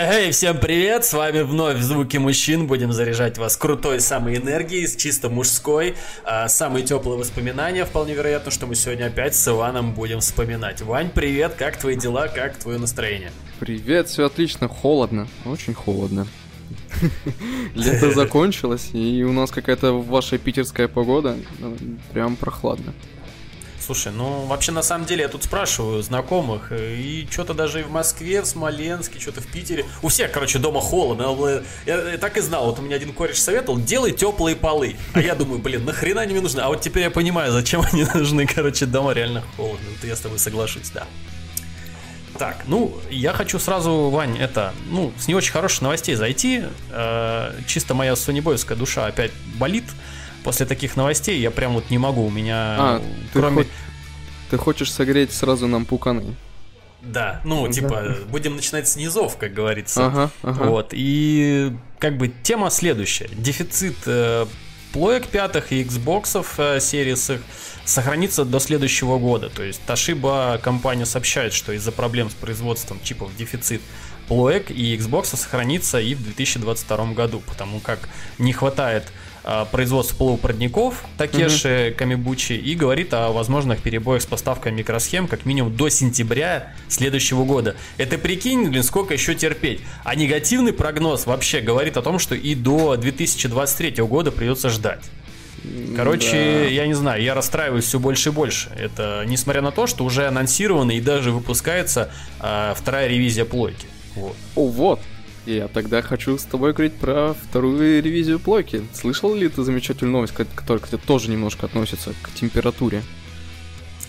Эй, всем привет! С вами вновь Звуки мужчин. Будем заряжать вас крутой самой энергией, с чисто мужской. А, самые теплые воспоминания. Вполне вероятно, что мы сегодня опять с Иваном будем вспоминать. Вань, привет! Как твои дела? Как твое настроение? Привет, все отлично. Холодно. Очень холодно. Лето закончилось, и у нас какая-то ваша питерская погода. Прям прохладно. Слушай, ну вообще на самом деле я тут спрашиваю знакомых, э, и что-то даже и в Москве, в Смоленске, что-то в Питере. У всех, короче, дома холодно. Я, я так и знал, вот у меня один кореш советовал, делай теплые полы. А я думаю, блин, нахрена они мне нужны? А вот теперь я понимаю, зачем они нужны, короче, дома реально холодно. Вот я с тобой соглашусь, да. Так, ну, я хочу сразу, Вань, это, ну, с не очень хороших новостей зайти. Э, чисто моя сонебойская душа опять болит. После таких новостей я прям вот не могу, у меня, А, ты, кроме... хо- ты хочешь согреть сразу нам пуканы? Да, ну, Да. типа, будем начинать с низов, как говорится. Ага, ага. Вот, и как бы тема следующая. Дефицит э, плоек пятых и Xbox э, Series их сохранится до следующего года. То есть Toshiba компания сообщает, что из-за проблем с производством чипов дефицит плоек и Xbox сохранится и в 2022 году, потому как не хватает э, производства полупроводников Такеши Камибучи и говорит о возможных перебоях с поставкой микросхем как минимум до сентября следующего года. Это прикинь, блин, сколько еще терпеть. А негативный прогноз вообще говорит о том, что и до 2023 года придется ждать. Короче, Да. я не знаю, я расстраиваюсь все больше и больше. Это несмотря на то, что уже анонсировано и даже выпускается а, вторая ревизия плойки. Вот. О, вот. Я тогда хочу с тобой говорить про вторую ревизию плойки. Слышал ли ты замечательную новость, ко- которая, кстати, тоже немножко относится к температуре?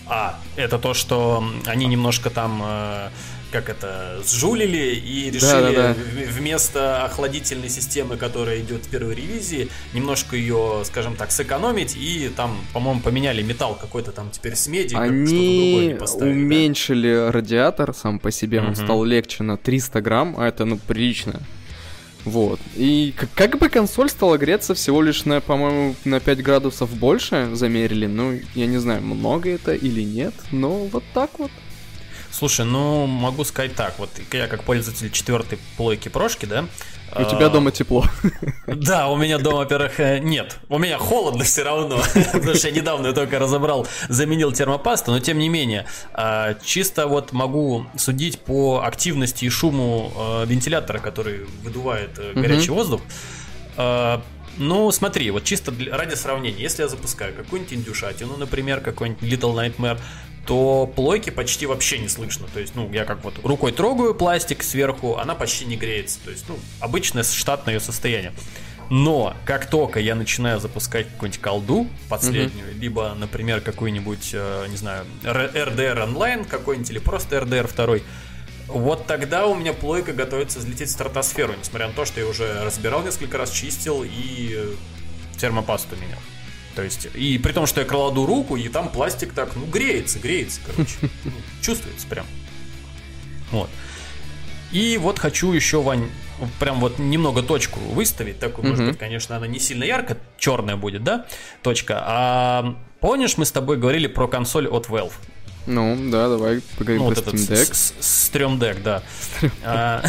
А, это то, что они немножко там, э, как это, сжулили и решили Да-да-да. в- вместо охладительной системы, которая идет в первой ревизии, немножко ее, скажем так, сэкономить и там, по-моему, поменяли металл какой-то там теперь с меди, как- Они не поставили, да. уменьшили радиатор сам по себе, он Мгм. стал легче на 300 грамм, а это, ну, прилично. Вот. И к- как бы консоль стала греться всего лишь на, по-моему, на 5 градусов больше замерили. Ну, я не знаю, много это или нет, но вот так вот. Слушай, ну могу сказать так, вот я как пользователь четвертой плойки прошки, да. У тебя а, дома тепло. Да, у меня дома, во-первых, э, нет. У меня холодно все равно. Потому что я недавно ее только разобрал, заменил термопасту, но тем не менее, а, чисто вот могу судить по активности и шуму э, вентилятора, который выдувает э, горячий воздух. А, Ну, смотри, вот чисто ради сравнения, если я запускаю какую-нибудь индюшатину, например, какой-нибудь Little Nightmare, то плойки почти вообще не слышно. То есть, ну, я как вот рукой трогаю пластик сверху, она почти не греется. То есть, ну, обычное штатное ее состояние. Но как только я начинаю запускать какую-нибудь колду последнюю, либо, например, какой-нибудь, э, не знаю, RDR онлайн какой-нибудь, или просто RDR второй, вот тогда у меня плойка готовится взлететь в стратосферу, несмотря на то, что я уже разбирал несколько раз, чистил и э, термопасту менял. То есть, и при том, что я кладу руку, и там пластик так, ну, греется, греется, короче. Ну, Чувствуется прям. Вот. И вот хочу еще, Вань, прям вот немного точку выставить. Такую, может быть, конечно, она не сильно ярко, черная будет, да, точка. А помнишь, мы с тобой говорили про консоль от Valve? Ну, да, давай поговорим Ну, про вот этот Steam Deck. с- с- стрёмдек, да. А,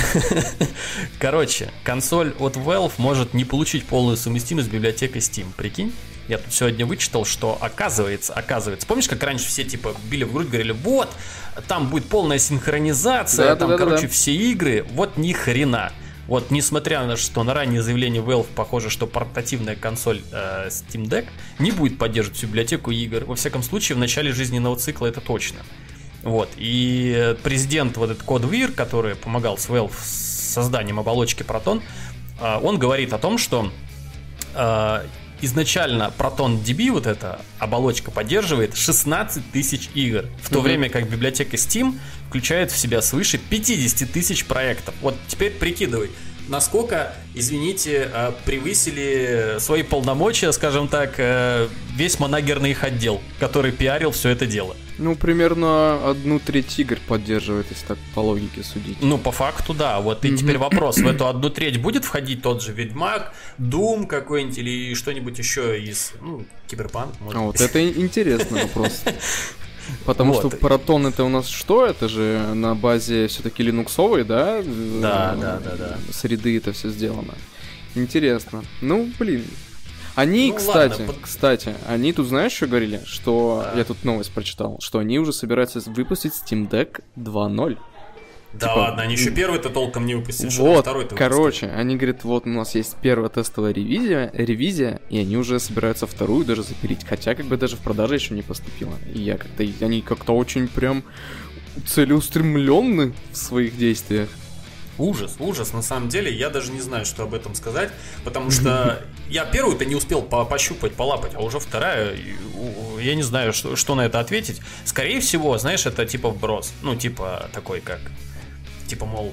Короче, консоль от Valve может не получить полную совместимость с библиотекой Steam. Прикинь? Я тут сегодня вычитал, что оказывается, оказывается, помнишь, как раньше все типа били в грудь, говорили, вот, там будет полная синхронизация, Да, там, да, да, короче, да. все игры, вот ни хрена. Вот, несмотря на что на раннее заявление Valve, похоже, что портативная консоль э, Steam Deck не будет поддерживать всю библиотеку игр. Во всяком случае, в начале жизненного цикла это точно. Вот. И президент вот этот Код Вир, который помогал с Valve с созданием оболочки Proton, э, он говорит о том, что э, изначально Proton DB, вот эта оболочка, поддерживает 16 тысяч игр, в то Мгм. время как библиотека Steam включает в себя свыше 50 тысяч проектов. Вот теперь прикидывай, насколько, извините, э, превысили свои полномочия, скажем так, э, весь манагерный их отдел, который пиарил все это дело. Ну, примерно одну треть игр поддерживает, если так по логике судить. Ну, по факту, да. Вот и теперь вопрос, в эту одну треть будет входить тот же Ведьмак, Doom какой-нибудь или что-нибудь еще из, ну, Киберпанк, может А вот это интересный вопрос. Потому вот. что Proton это у нас что? Это же на базе все-таки линуксовой, да? Да, да, да, да. Среды это все сделано. Интересно. Ну, блин. Они, ну, кстати, ладно, под... кстати, они тут знаешь, что говорили? Что да. я тут новость прочитал, что они уже собираются выпустить Steam Deck 2.0. Да типа, ладно, они еще первый-то толком не выпустили, вот, второй-то короче, они говорят, вот у нас есть первая тестовая ревизия, ревизия, и они уже собираются вторую даже запилить, хотя как бы даже в продаже еще не поступило. И я как-то, они как-то очень прям целеустремленны в своих действиях. Ужас, ужас, на самом деле, я даже не знаю, что об этом сказать, потому что я первую-то не успел по пощупать, полапать, а уже вторая, я не знаю, что, что на это ответить. Скорее всего, знаешь, это типа вброс, ну, типа такой как типа, мол,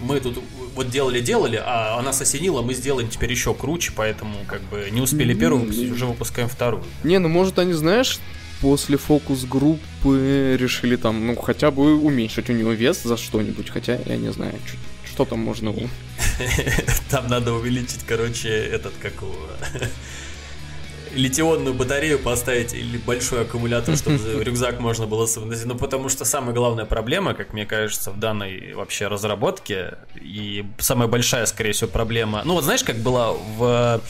мы тут вот делали-делали, а она осенила, мы сделаем теперь еще круче, поэтому как бы не успели первую выпустить, уже выпускаем вторую. Не, ну может они, знаешь, после фокус-группы решили там, ну, хотя бы уменьшить у него вес за что-нибудь, хотя я не знаю, что там можно... Там надо увеличить, короче, этот, как литионную батарею поставить или большой аккумулятор, чтобы рюкзак можно было совместить. Ну, потому что самая главная проблема, как мне кажется, в данной вообще разработке, и самая большая, скорее всего, проблема... Ну, вот знаешь, как была в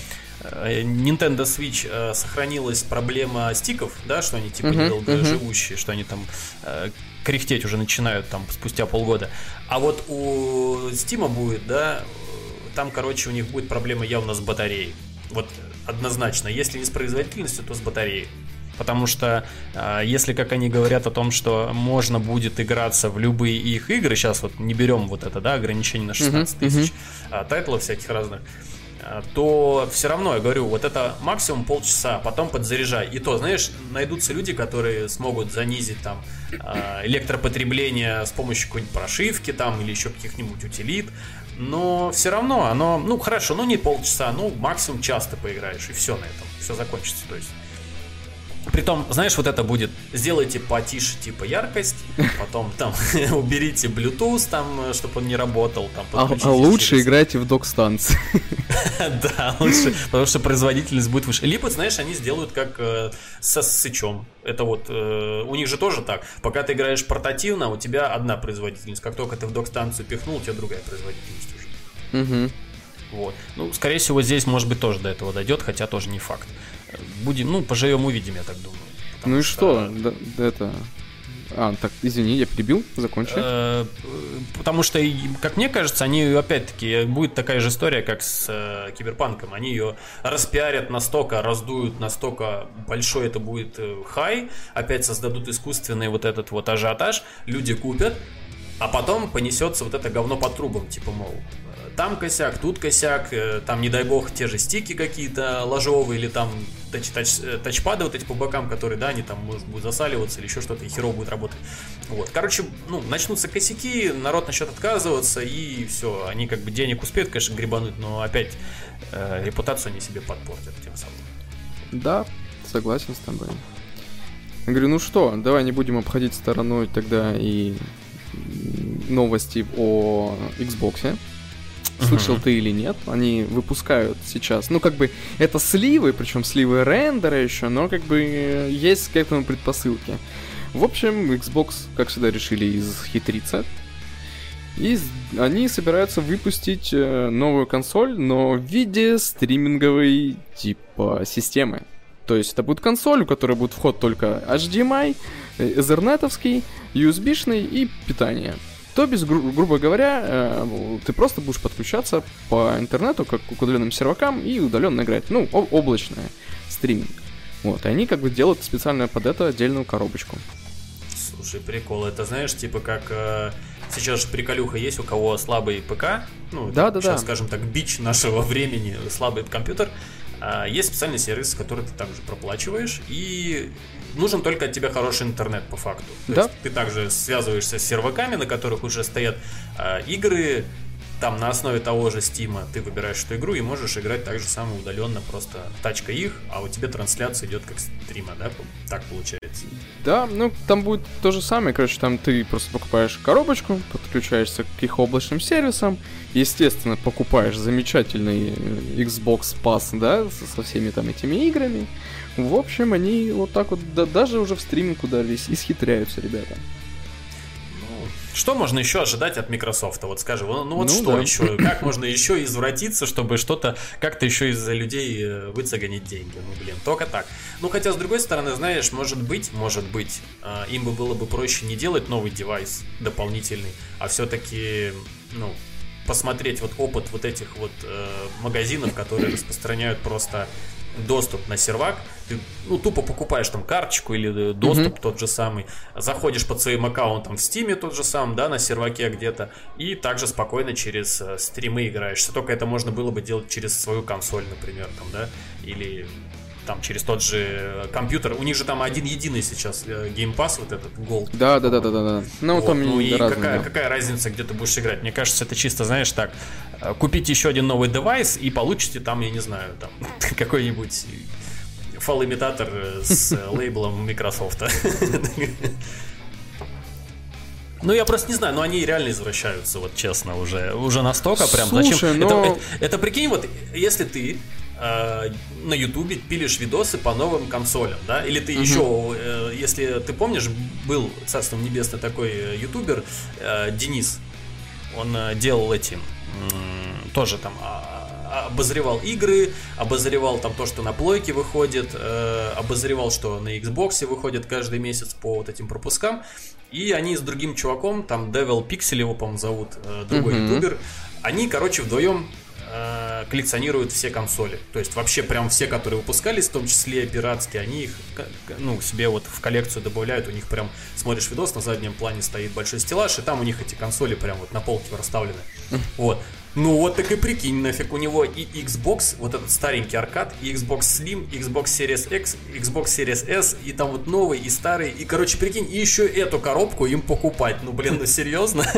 э, Nintendo Switch э, сохранилась проблема стиков, да, что они типа uh-huh, недолгоживущие, uh-huh. что они там э, кряхтеть уже начинают там спустя полгода. А вот у Steam будет, да, там, короче, у них будет проблема явно с батареей. Вот однозначно. Если не с производительностью, то с батареей. Потому что э, если, как они говорят о том, что можно будет играться в любые их игры, сейчас вот не берем вот это, да, ограничение на 16 uh-huh, тысяч э, тайтлов всяких разных, то все равно, я говорю, вот это максимум полчаса, потом подзаряжай. И то, знаешь, найдутся люди, которые смогут занизить там э, электропотребление с помощью какой-нибудь прошивки там или еще каких-нибудь утилит но все равно оно, ну хорошо, ну не полчаса, ну максимум час ты поиграешь, и все на этом, все закончится, то есть. Притом, знаешь, вот это будет, сделайте потише, типа, яркость, потом там уберите Bluetooth, там, чтобы он не работал, там, А, а лучше через... играйте в док-станции. да, лучше, потому что производительность будет выше. Либо, знаешь, они сделают как э, со сычом. Это вот, э, у них же тоже так. Пока ты играешь портативно, у тебя одна производительность. Как только ты в док-станцию пихнул, у тебя другая производительность уже. Угу. Вот. Ну, скорее всего, здесь, может быть, тоже до этого дойдет, хотя тоже не факт. Будем, ну, поживем, увидим, я так думаю. Ну и что? Да, это... А, так, извини, я перебил, закончи. Э, потому что, как мне кажется, они, опять-таки, будет такая же история, как с э, Киберпанком. Они ее распиарят настолько, раздуют настолько большой это будет э, хай, опять создадут искусственный вот этот вот ажиотаж, люди купят, а потом понесется вот это говно по трубам, типа, мол, там косяк, тут косяк, э, там, не дай бог, те же стики какие-то ложовые или там тач, тач, э, тачпады вот эти по бокам, которые, да, они там, может, будут засаливаться или еще что-то, и херово будет работать. Вот, короче, ну, начнутся косяки, народ начнет отказываться, и все, они как бы денег успеют, конечно, гребануть, но опять э, репутацию они себе подпортят тем самым. Да, согласен с тобой. Я говорю, ну что, давай не будем обходить стороной тогда и новости о Xbox. Слышал uh-huh. ты или нет, они выпускают сейчас, ну как бы это сливы, причем сливы рендера еще, но как бы есть к этому предпосылки. В общем, Xbox, как всегда, решили изхитриться. И они собираются выпустить э, новую консоль, но в виде стриминговой типа системы. То есть это будет консоль, у которой будет вход только HDMI, э, Ethernet, USB-шный и питание. То без, гру- грубо говоря, э, ты просто будешь подключаться по интернету, как к удаленным сервакам, и удаленно играть. Ну, о- облачное стриминг. Вот, и они как бы делают специально под это отдельную коробочку. Слушай, прикол, это знаешь, типа как э, сейчас же приколюха есть, у кого слабый ПК, ну, да, да, сейчас, да. скажем так, бич нашего времени, слабый компьютер, есть специальный сервис, который ты также проплачиваешь, и нужен только от тебя хороший интернет по факту. То да. есть ты также связываешься с серваками, на которых уже стоят э, игры, там на основе того же Стима ты выбираешь эту игру и можешь играть так же самое удаленно, просто тачка их, а у тебя трансляция идет как стрима, да? Так получается. Да, ну там будет то же самое, короче, там ты просто покупаешь коробочку, подключаешься к их облачным сервисам, естественно, покупаешь замечательный э, Xbox Pass, да, со всеми там этими играми. В общем, они вот так вот да, даже уже в стриминг ударились, исхитряются ребята. Что можно еще ожидать от Microsoft? Вот скажи, ну, ну вот ну, что да. еще? Как можно еще извратиться, чтобы что-то как-то еще из-за людей э, выцегонить деньги? Ну, блин, только так. Ну, хотя, с другой стороны, знаешь, может быть, может быть, э, им бы было бы проще не делать новый девайс дополнительный, а все-таки, ну, посмотреть вот опыт вот этих вот э, магазинов, которые распространяют просто доступ на сервак, ты ну, тупо покупаешь там карточку или доступ mm-hmm. тот же самый, заходишь под своим аккаунтом в Steam тот же самый, да, на серваке где-то, и также спокойно через э, стримы играешься. Только это можно было бы делать через свою консоль, например, там, да, или там через тот же компьютер. У них же там один единый сейчас э, Game Pass, вот этот Gold. Да, да, да, да, да, да. Ну, вот, там ну и разные, какая, да. какая разница, где ты будешь играть? Мне кажется, это чисто, знаешь, так, э, купить еще один новый девайс и получите там, я не знаю, там какой-нибудь фал-имитатор с лейблом Microsoft. Ну, я просто не знаю, но они реально извращаются, вот честно, уже, уже настолько прям. Слушай, Зачем? Но... Это, это, это прикинь, вот если ты э, на Ютубе пилишь видосы по новым консолям, да? Или ты угу. еще, э, если ты помнишь, был царством небесный такой э, ютубер э, Денис, он э, делал эти э, тоже там э, обозревал игры, обозревал там то, что на плойке выходит, э, обозревал, что на Xbox выходит каждый месяц по вот этим пропускам. И они с другим чуваком, там Devil Pixel его, по-моему, зовут, э, другой uh-huh. ютубер, они, короче, вдвоем э, коллекционируют все консоли. То есть вообще прям все, которые выпускались, в том числе пиратские, они их ну, себе вот в коллекцию добавляют. У них прям смотришь видос, на заднем плане стоит большой стеллаж, и там у них эти консоли прям вот на полке расставлены. Вот. Ну вот так и прикинь, нафиг у него и Xbox, вот этот старенький аркад, и Xbox Slim, Xbox Series X, Xbox Series S, и там вот новый, и старый, и, короче, прикинь, и еще эту коробку им покупать. Ну, блин, ну серьезно?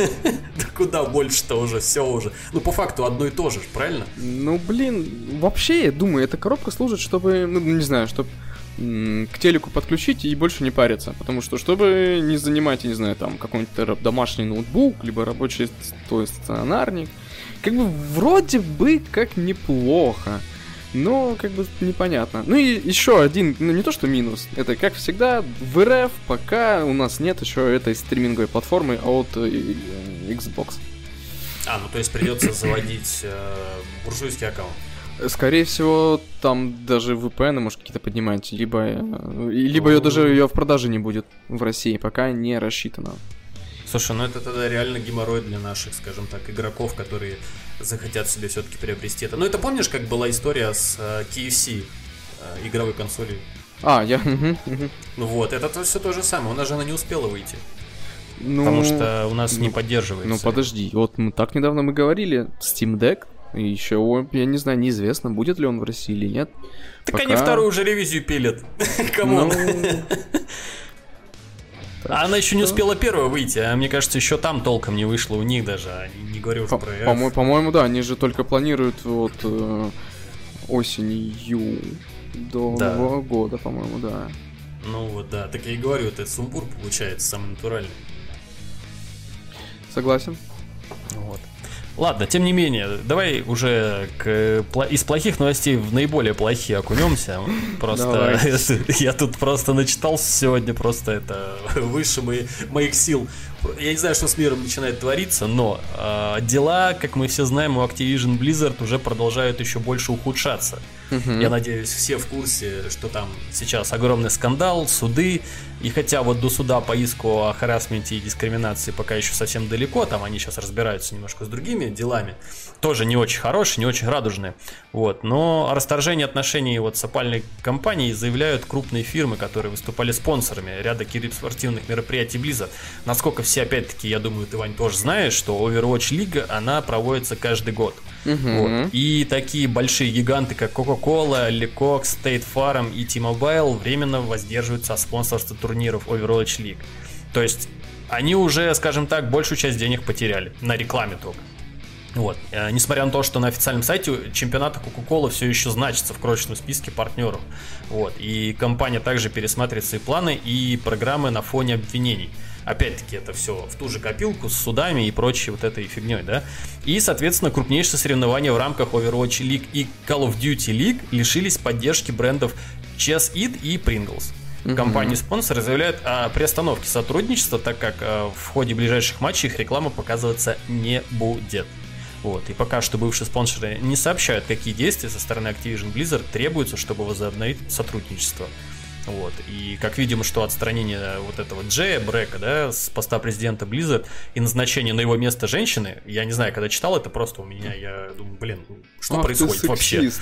Да куда больше-то уже, все уже. Ну, по факту одно и то же, правильно? Ну, блин, вообще, я думаю, эта коробка служит, чтобы, ну, не знаю, чтобы к телеку подключить и больше не париться. Потому что, чтобы не занимать, я не знаю, там, какой-нибудь домашний ноутбук, либо рабочий, то есть стационарник, как бы вроде бы как неплохо. Но как бы непонятно. Ну и еще один, ну не то что минус, это как всегда в РФ пока у нас нет еще этой стриминговой платформы от э, Xbox. А, ну то есть придется заводить э, буржуйский аккаунт. Скорее всего, там даже VPN может какие-то поднимать, либо, э, либо ее даже ее в продаже не будет в России, пока не рассчитано. Слушай, ну это тогда реально геморрой для наших, скажем так, игроков, которые захотят себе все-таки приобрести это. Ну это помнишь, как была история с э, KFC э, игровой консолью? А, я... Ну вот, это все то же самое, у нас же она не успела выйти. Ну, потому что у нас ну, не поддерживается. Ну подожди, вот мы так недавно мы говорили, Steam Deck, и еще, я не знаю, неизвестно, будет ли он в России или нет. Так Пока... они вторую уже ревизию пилят. Кому? Ну... А она еще не успела первая выйти, а мне кажется, еще там толком не вышло у них даже, не говорю уже про по По-моему, да, они же только планируют вот э, осенью до да. Нового года, по-моему, да. Ну вот, да, так я и говорю, это сумбур получается самый натуральный. Согласен. Вот. Ладно, тем не менее, давай уже к, из плохих новостей в наиболее плохие окунемся. Просто я тут просто начитался сегодня, просто это выше мои, моих сил. Я не знаю, что с миром начинает твориться, но э, дела, как мы все знаем, у Activision Blizzard уже продолжают еще больше ухудшаться. Uh-huh. Я надеюсь, все в курсе, что там сейчас огромный скандал, суды. И хотя вот до суда по иску о харасменте и дискриминации пока еще совсем далеко, там они сейчас разбираются немножко с другими делами, тоже не очень хорошие, не очень радужные. Вот. Но о расторжении отношений вот с опальной компанией заявляют крупные фирмы, которые выступали спонсорами ряда спортивных мероприятий Blizzard. Насколько все, опять-таки, я думаю, ты, Вань, тоже знаешь, что Overwatch League, она проводится каждый год. Угу. Вот. И такие большие гиганты, как Coca-Cola, Lecoq, State Farm и T-Mobile временно воздерживаются от спонсорства турниров Overwatch League. То есть они уже, скажем так, большую часть денег потеряли на рекламе только. Вот. Э, несмотря на то, что на официальном сайте чемпионата Coca-Cola все еще значится в крошечном списке партнеров. Вот. И компания также пересматривает свои планы и программы на фоне обвинений. Опять-таки, это все в ту же копилку с судами и прочей вот этой фигней, да. И, соответственно, крупнейшие соревнования в рамках Overwatch League и Call of Duty League лишились поддержки брендов Chess It и Pringles. Угу. Компании-спонсоры заявляют о приостановке сотрудничества, так как э, в ходе ближайших матчей их реклама показываться не будет. Вот. И пока что бывшие спонсоры не сообщают, какие действия со стороны Activision Blizzard требуются, чтобы возобновить сотрудничество. Вот. И как видим, что отстранение вот этого Джея Брека, да, с поста президента Blizzard и назначение на его место женщины, я не знаю, когда читал это просто у меня, я думаю, блин, что Ах, происходит вообще?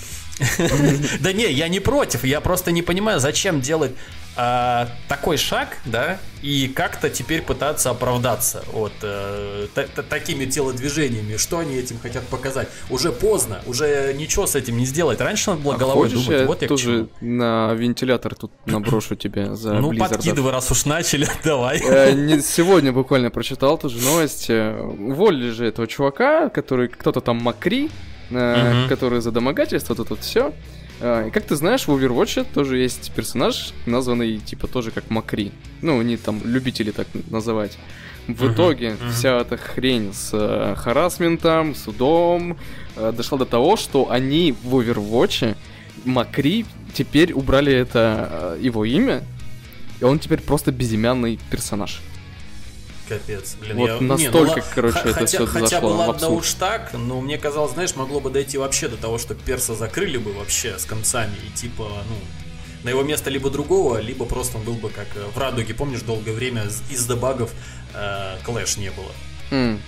Да не, я не против, я просто не понимаю, зачем делать а, такой шаг, да, и как-то теперь пытаться оправдаться вот э, такими телодвижениями. Что они этим хотят показать? Уже поздно, уже ничего с этим не сделать. Раньше надо было а головой думать. Я вот я тоже на вентилятор тут наброшу тебе за Ну, подкидывай, раз уж начали, давай. Э, сегодня буквально прочитал тоже новость. Уволили же этого чувака, который кто-то там Макри, э, который за домогательство, тут вот все. А, и как ты знаешь, в Overwatch тоже есть персонаж, названный типа тоже как Макри. Ну, они там любители так называть. В uh-huh, итоге uh-huh. вся эта хрень с э, харасментом, судом э, дошла до того, что они в Overwatch Макри теперь убрали это э, его имя, и он теперь просто безымянный персонаж. Капец, блин. Вот я... настолько, не, ну, короче, х- это хотя, все Хотя бы ладно уж так, но мне казалось, знаешь, могло бы дойти вообще до того, что перса закрыли бы вообще с концами и типа, ну, на его место либо другого, либо просто он был бы как э, в Радуге, помнишь, долгое время из дебагов э, Клэш не было. Mm.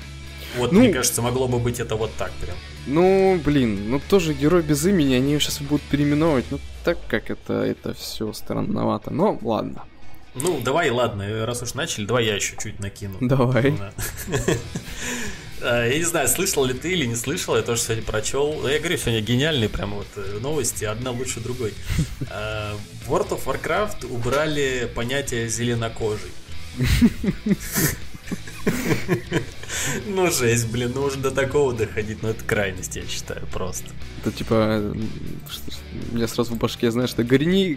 Вот, ну, мне кажется, могло бы быть это вот так прям. Ну, блин, ну тоже герой без имени, они его сейчас будут переименовывать, ну так как это, это все странновато, но ладно. Ну, давай, ладно, раз уж начали, давай я еще чуть накину. Давай. А, я не знаю, слышал ли ты или не слышал, я тоже сегодня прочел. Я говорю, сегодня гениальные прям вот э, новости, одна лучше другой. А, в World of Warcraft убрали понятие зеленокожий. Ну, жесть, блин, ну уже до такого доходить, ну это крайность, я считаю, просто. Это типа, у меня сразу в башке, знаешь, что Грини,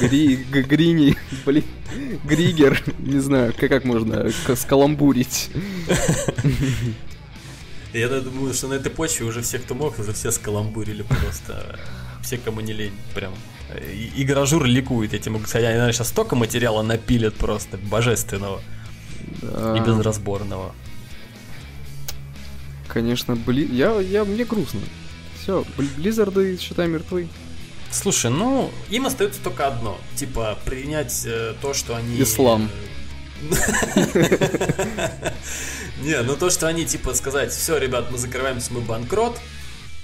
Гри, Грини, блин, Григер, не знаю, как, как можно скаламбурить. Я думаю, что на этой почве уже все, кто мог, уже все скаламбурили просто. Все, кому не лень, прям. И гаражур ликует этим. Кстати, они, наверное, сейчас столько материала напилят просто божественного. Да. И безразборного. Конечно, блин, я, я, мне грустно. Все, Близзарды, считай, мертвы. Слушай, ну, им остается только одно. Типа, принять э, то, что они... Ислам. Не, ну то, что они, типа, сказать, все, ребят, мы закрываемся, мы банкрот,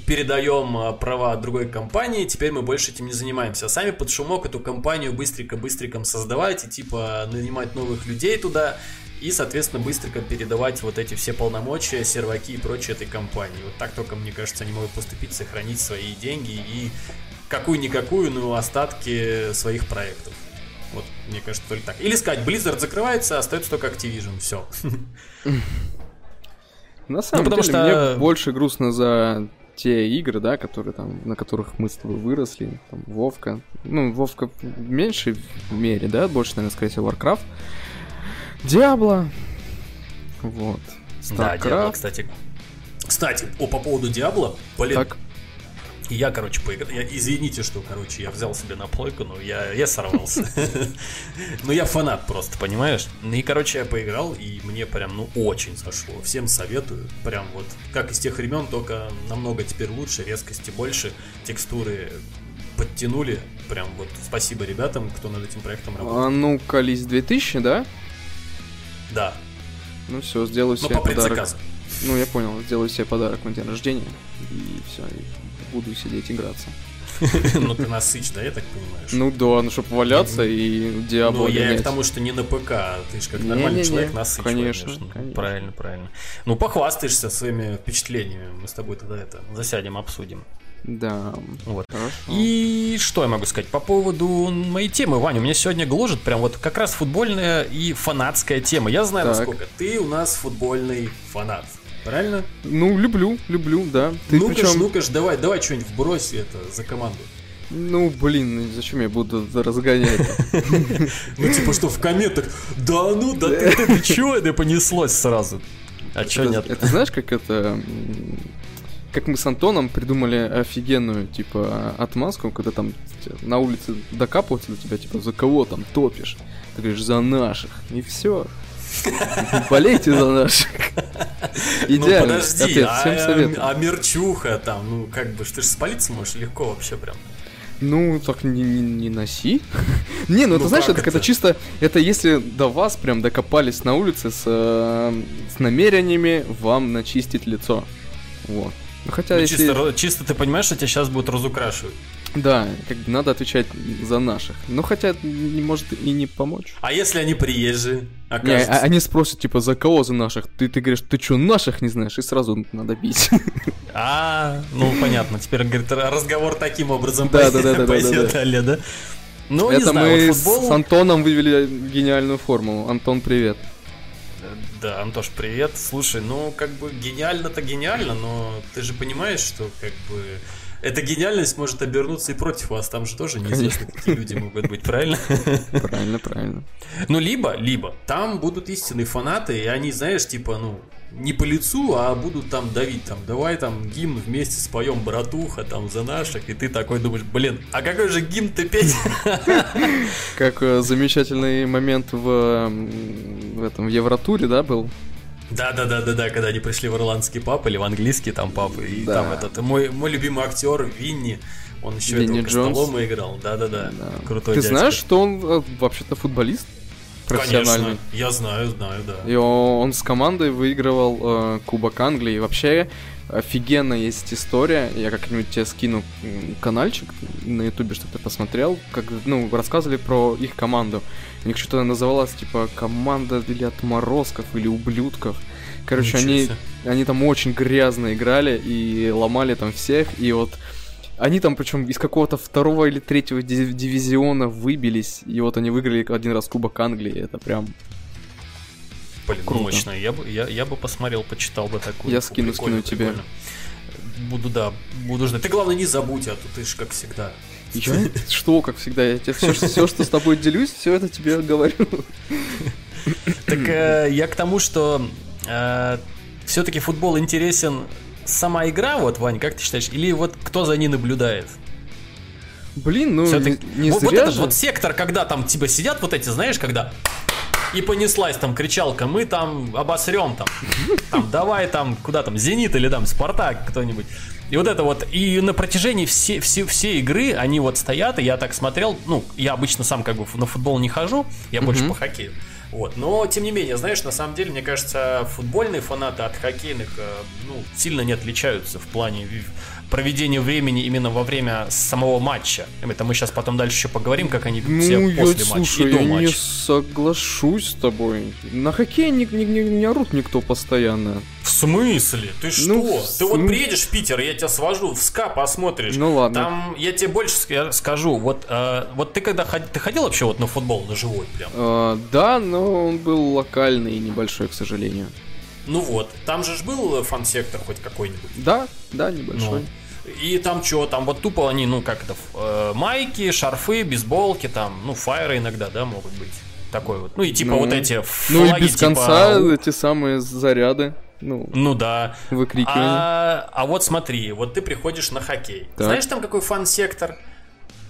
передаем э, права другой компании, теперь мы больше этим не занимаемся. А сами под шумок эту компанию быстренько-быстренько создавать и, типа, нанимать новых людей туда, и, соответственно, быстренько передавать вот эти все полномочия, серваки и прочее этой компании. Вот так только, мне кажется, они могут поступить, сохранить свои деньги и какую-никакую, но остатки своих проектов. Вот, мне кажется, только так. Или сказать, Blizzard закрывается, остается только Activision, все. На самом ну, потому деле, что... мне больше грустно за те игры, да, которые там, на которых мы с тобой выросли, там, Вовка, ну, Вовка в меньшей мере, да, больше, наверное, скорее всего, Warcraft, Диабло. Вот. Starcraft. Да, Диабло, кстати. Кстати, о, по поводу Диабло, блин. Так. Я, короче, поиграл. Я, извините, что, короче, я взял себе на плойку, но я, я сорвался. Ну, я фанат просто, понимаешь? Ну и, короче, я поиграл, и мне прям, ну, очень зашло. Всем советую. Прям вот, как из тех времен, только намного теперь лучше, резкости больше, текстуры подтянули. Прям вот спасибо ребятам, кто над этим проектом работал. А ну, Калис 2000, да? Да. Ну все, сделаю себе по подарок. Ну, я понял, сделаю себе подарок на день рождения. И все, и буду сидеть играться. Ну, ты насыч, да, я так понимаю? Ну да, ну, чтобы валяться и Диабло Ну, я к тому, что не на ПК, ты же как нормальный человек насыч, конечно. Правильно, правильно. Ну, похвастаешься своими впечатлениями, мы с тобой тогда это засядем, обсудим. Да. Вот. Хорошо. И что я могу сказать по поводу моей темы, Ваня? У меня сегодня гложет прям вот как раз футбольная и фанатская тема. Я знаю, так. насколько ты у нас футбольный фанат. Правильно? Ну, люблю, люблю, да. ну-ка причем... ну-ка давай, давай что-нибудь вбрось это за команду. Ну, блин, зачем я буду разгонять? Ну, типа что, в комментах, да ну, да ты, ты чё, это понеслось сразу? А чё нет? Это знаешь, как это... Как мы с Антоном придумали офигенную, типа, отмазку, когда там на улице докапываются до тебя, типа, за кого там топишь? Ты говоришь, за наших. И все. Болейте за наших. Ну, Идеально. Ну подожди, а, а мерчуха там, ну как бы, ты же спалиться можешь легко вообще прям. Ну, так не, не, не носи. не, ну, ну это знаешь, это, это чисто. Это если до вас прям докопались на улице с, э, с намерениями вам начистить лицо. Вот. Ну, хотя ну, если... чисто, чисто ты понимаешь, что тебя сейчас будут разукрашивать. Да, как бы надо отвечать за наших. Ну, хотя не может и не помочь. А если они приезжие? Окажется? Не, а, они спросят, типа, за кого за наших? Ты, ты говоришь, ты что, наших не знаешь? И сразу надо бить. А, ну понятно. Теперь, говорит, разговор таким образом да, да, да, да, пойдет далее, да? Ну, Это мы с Антоном вывели гениальную формулу. Антон, привет. Да, Антош, привет. Слушай, ну, как бы гениально-то гениально, но ты же понимаешь, что как бы эта гениальность может обернуться и против вас. Там же тоже неизвестно, какие люди могут быть, правильно? Правильно, правильно. Ну, либо, либо, там будут истинные фанаты, и они, знаешь, типа, ну, не по лицу, а будут там давить, там, давай там гимн вместе споем, братуха, там, за наших, и ты такой думаешь, блин, а какой же гимн ты петь? Как э, замечательный момент в, в этом в Евротуре, да, был? Да, да, да, да, да, когда они пришли в ирландский пап или в английский там пап, и да. там этот мой, мой любимый актер Винни, он еще Винни этого Костолома играл, да, да, да, крутой. Ты дядька. знаешь, что он э, вообще-то футболист? Профессиональный. Конечно, я знаю, знаю, да. И он с командой выигрывал э, Кубок Англии. И вообще офигенно есть история. Я как-нибудь тебе скину каналчик на ютубе, чтобы ты посмотрел. Как, ну, рассказывали про их команду. У них что-то называлось, типа, команда или отморозков, или ублюдков. Короче, они, они там очень грязно играли и ломали там всех. И вот они там, причем из какого-то второго или третьего дивизиона выбились. И вот они выиграли один раз Кубок Англии. Это прям Блин, Круто. мощно. Я бы, я, я бы посмотрел, почитал бы такую. Я скину, скину тебе. Буду, да, буду ждать. Ты, главное, не забудь, а то ты ж как всегда. Я? Что, как всегда? Я тебе все, все, что с тобой делюсь, все это тебе говорю. Так э, я к тому, что э, все-таки футбол интересен сама игра, вот, Вань, как ты считаешь, или вот кто за ней наблюдает? Блин, ну не, не вот, зря вот этот же. вот сектор, когда там типа сидят вот эти, знаешь, когда и понеслась там кричалка, мы там обосрем там, там давай там, куда там, Зенит или там Спартак кто-нибудь. И вот это вот, и на протяжении все, все, все игры они вот стоят, и я так смотрел, ну, я обычно сам как бы на футбол не хожу, я больше по хоккею. Вот. Но, тем не менее, знаешь, на самом деле, мне кажется, футбольные фанаты от хоккейных э, ну, сильно не отличаются в плане проведения времени именно во время самого матча. Это мы сейчас потом дальше еще поговорим, как они ну, все я, после слушай, матча и до я матча. не соглашусь с тобой. На хоккее не, не, не, не орут никто постоянно. В смысле? Ты ну, что? Ну, Ты вот приедешь в Питер, я тебя свожу в СКА, посмотришь. Ну ладно. Там я тебе больше скажу. Вот, э, вот ты когда ходил, ты ходил вообще вот на футбол, на живой прям? Э, да, но он был локальный и небольшой, к сожалению. Ну вот, там же ж был фан-сектор хоть какой-нибудь. Да, да, небольшой. Ну. И там что, там вот тупо они, ну как это, э, майки, шарфы, бейсболки, там, ну фаеры иногда, да, могут быть. Такой вот. Ну и типа ну, вот эти флаги, Ну и без типа... конца эти самые заряды. Ну, ну да. Выкрикивание. А, а вот смотри, вот ты приходишь на хоккей. Так. Знаешь там какой фан-сектор?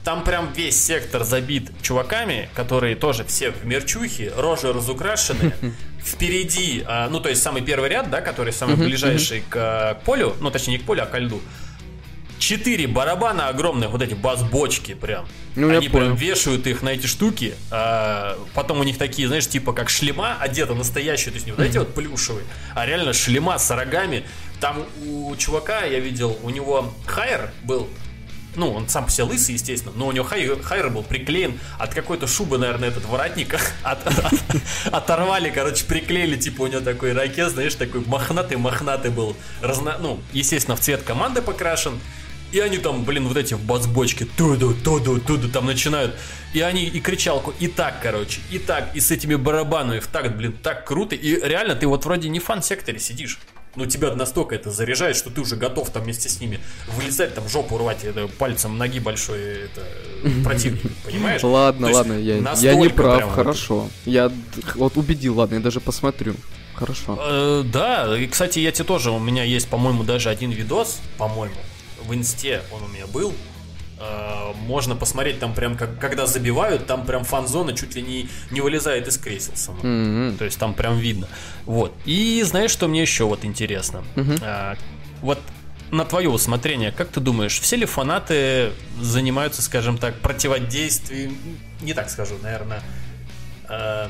Там прям весь сектор забит чуваками, которые тоже все в мерчухе, рожи разукрашены. Впереди, а, ну то есть самый первый ряд, да, который самый ближайший к, к полю, ну точнее не к полю, а к льду четыре барабана огромные, вот эти бас-бочки прям. Ну, Они прям вешают их на эти штуки. А, потом у них такие, знаешь, типа как шлема одета настоящие. То есть не вот эти вот плюшевые, а реально шлема с рогами. Там у чувака, я видел, у него хайер был ну, он сам по себе лысый, естественно, но у него хайер, хайер был приклеен от какой-то шубы, наверное, этот воротник от, от, от, оторвали, короче, приклеили, типа у него такой ракет, знаешь, такой мохнатый-мохнатый был, разно, ну, естественно, в цвет команды покрашен, И они там, блин, вот эти в бацбочке, туду, туду, туду, там начинают. И они и кричалку, и так, короче, и так, и с этими барабанами в такт, блин, так круто. И реально, ты вот вроде не в фан-секторе сидишь. Но тебя настолько это заряжает, что ты уже готов там вместе с ними вылезать, там жопу рвать это, пальцем ноги большой это, противник, понимаешь? Ладно, ладно, я, я не прав, хорошо. Я вот убедил, ладно, я даже посмотрю. Хорошо. Э, да, и, кстати, я тебе тоже, у меня есть, по-моему, даже один видос, по-моему, в инсте он у меня был, э, можно посмотреть там прям, как, когда забивают, там прям фан-зона чуть ли не, не вылезает из кресел сама. Mm-hmm. То есть там прям видно. Вот. И знаешь, что мне еще вот интересно? Mm-hmm. А, вот на твое усмотрение, как ты думаешь, все ли фанаты занимаются, скажем так, противодействием, не так скажу, наверное, э,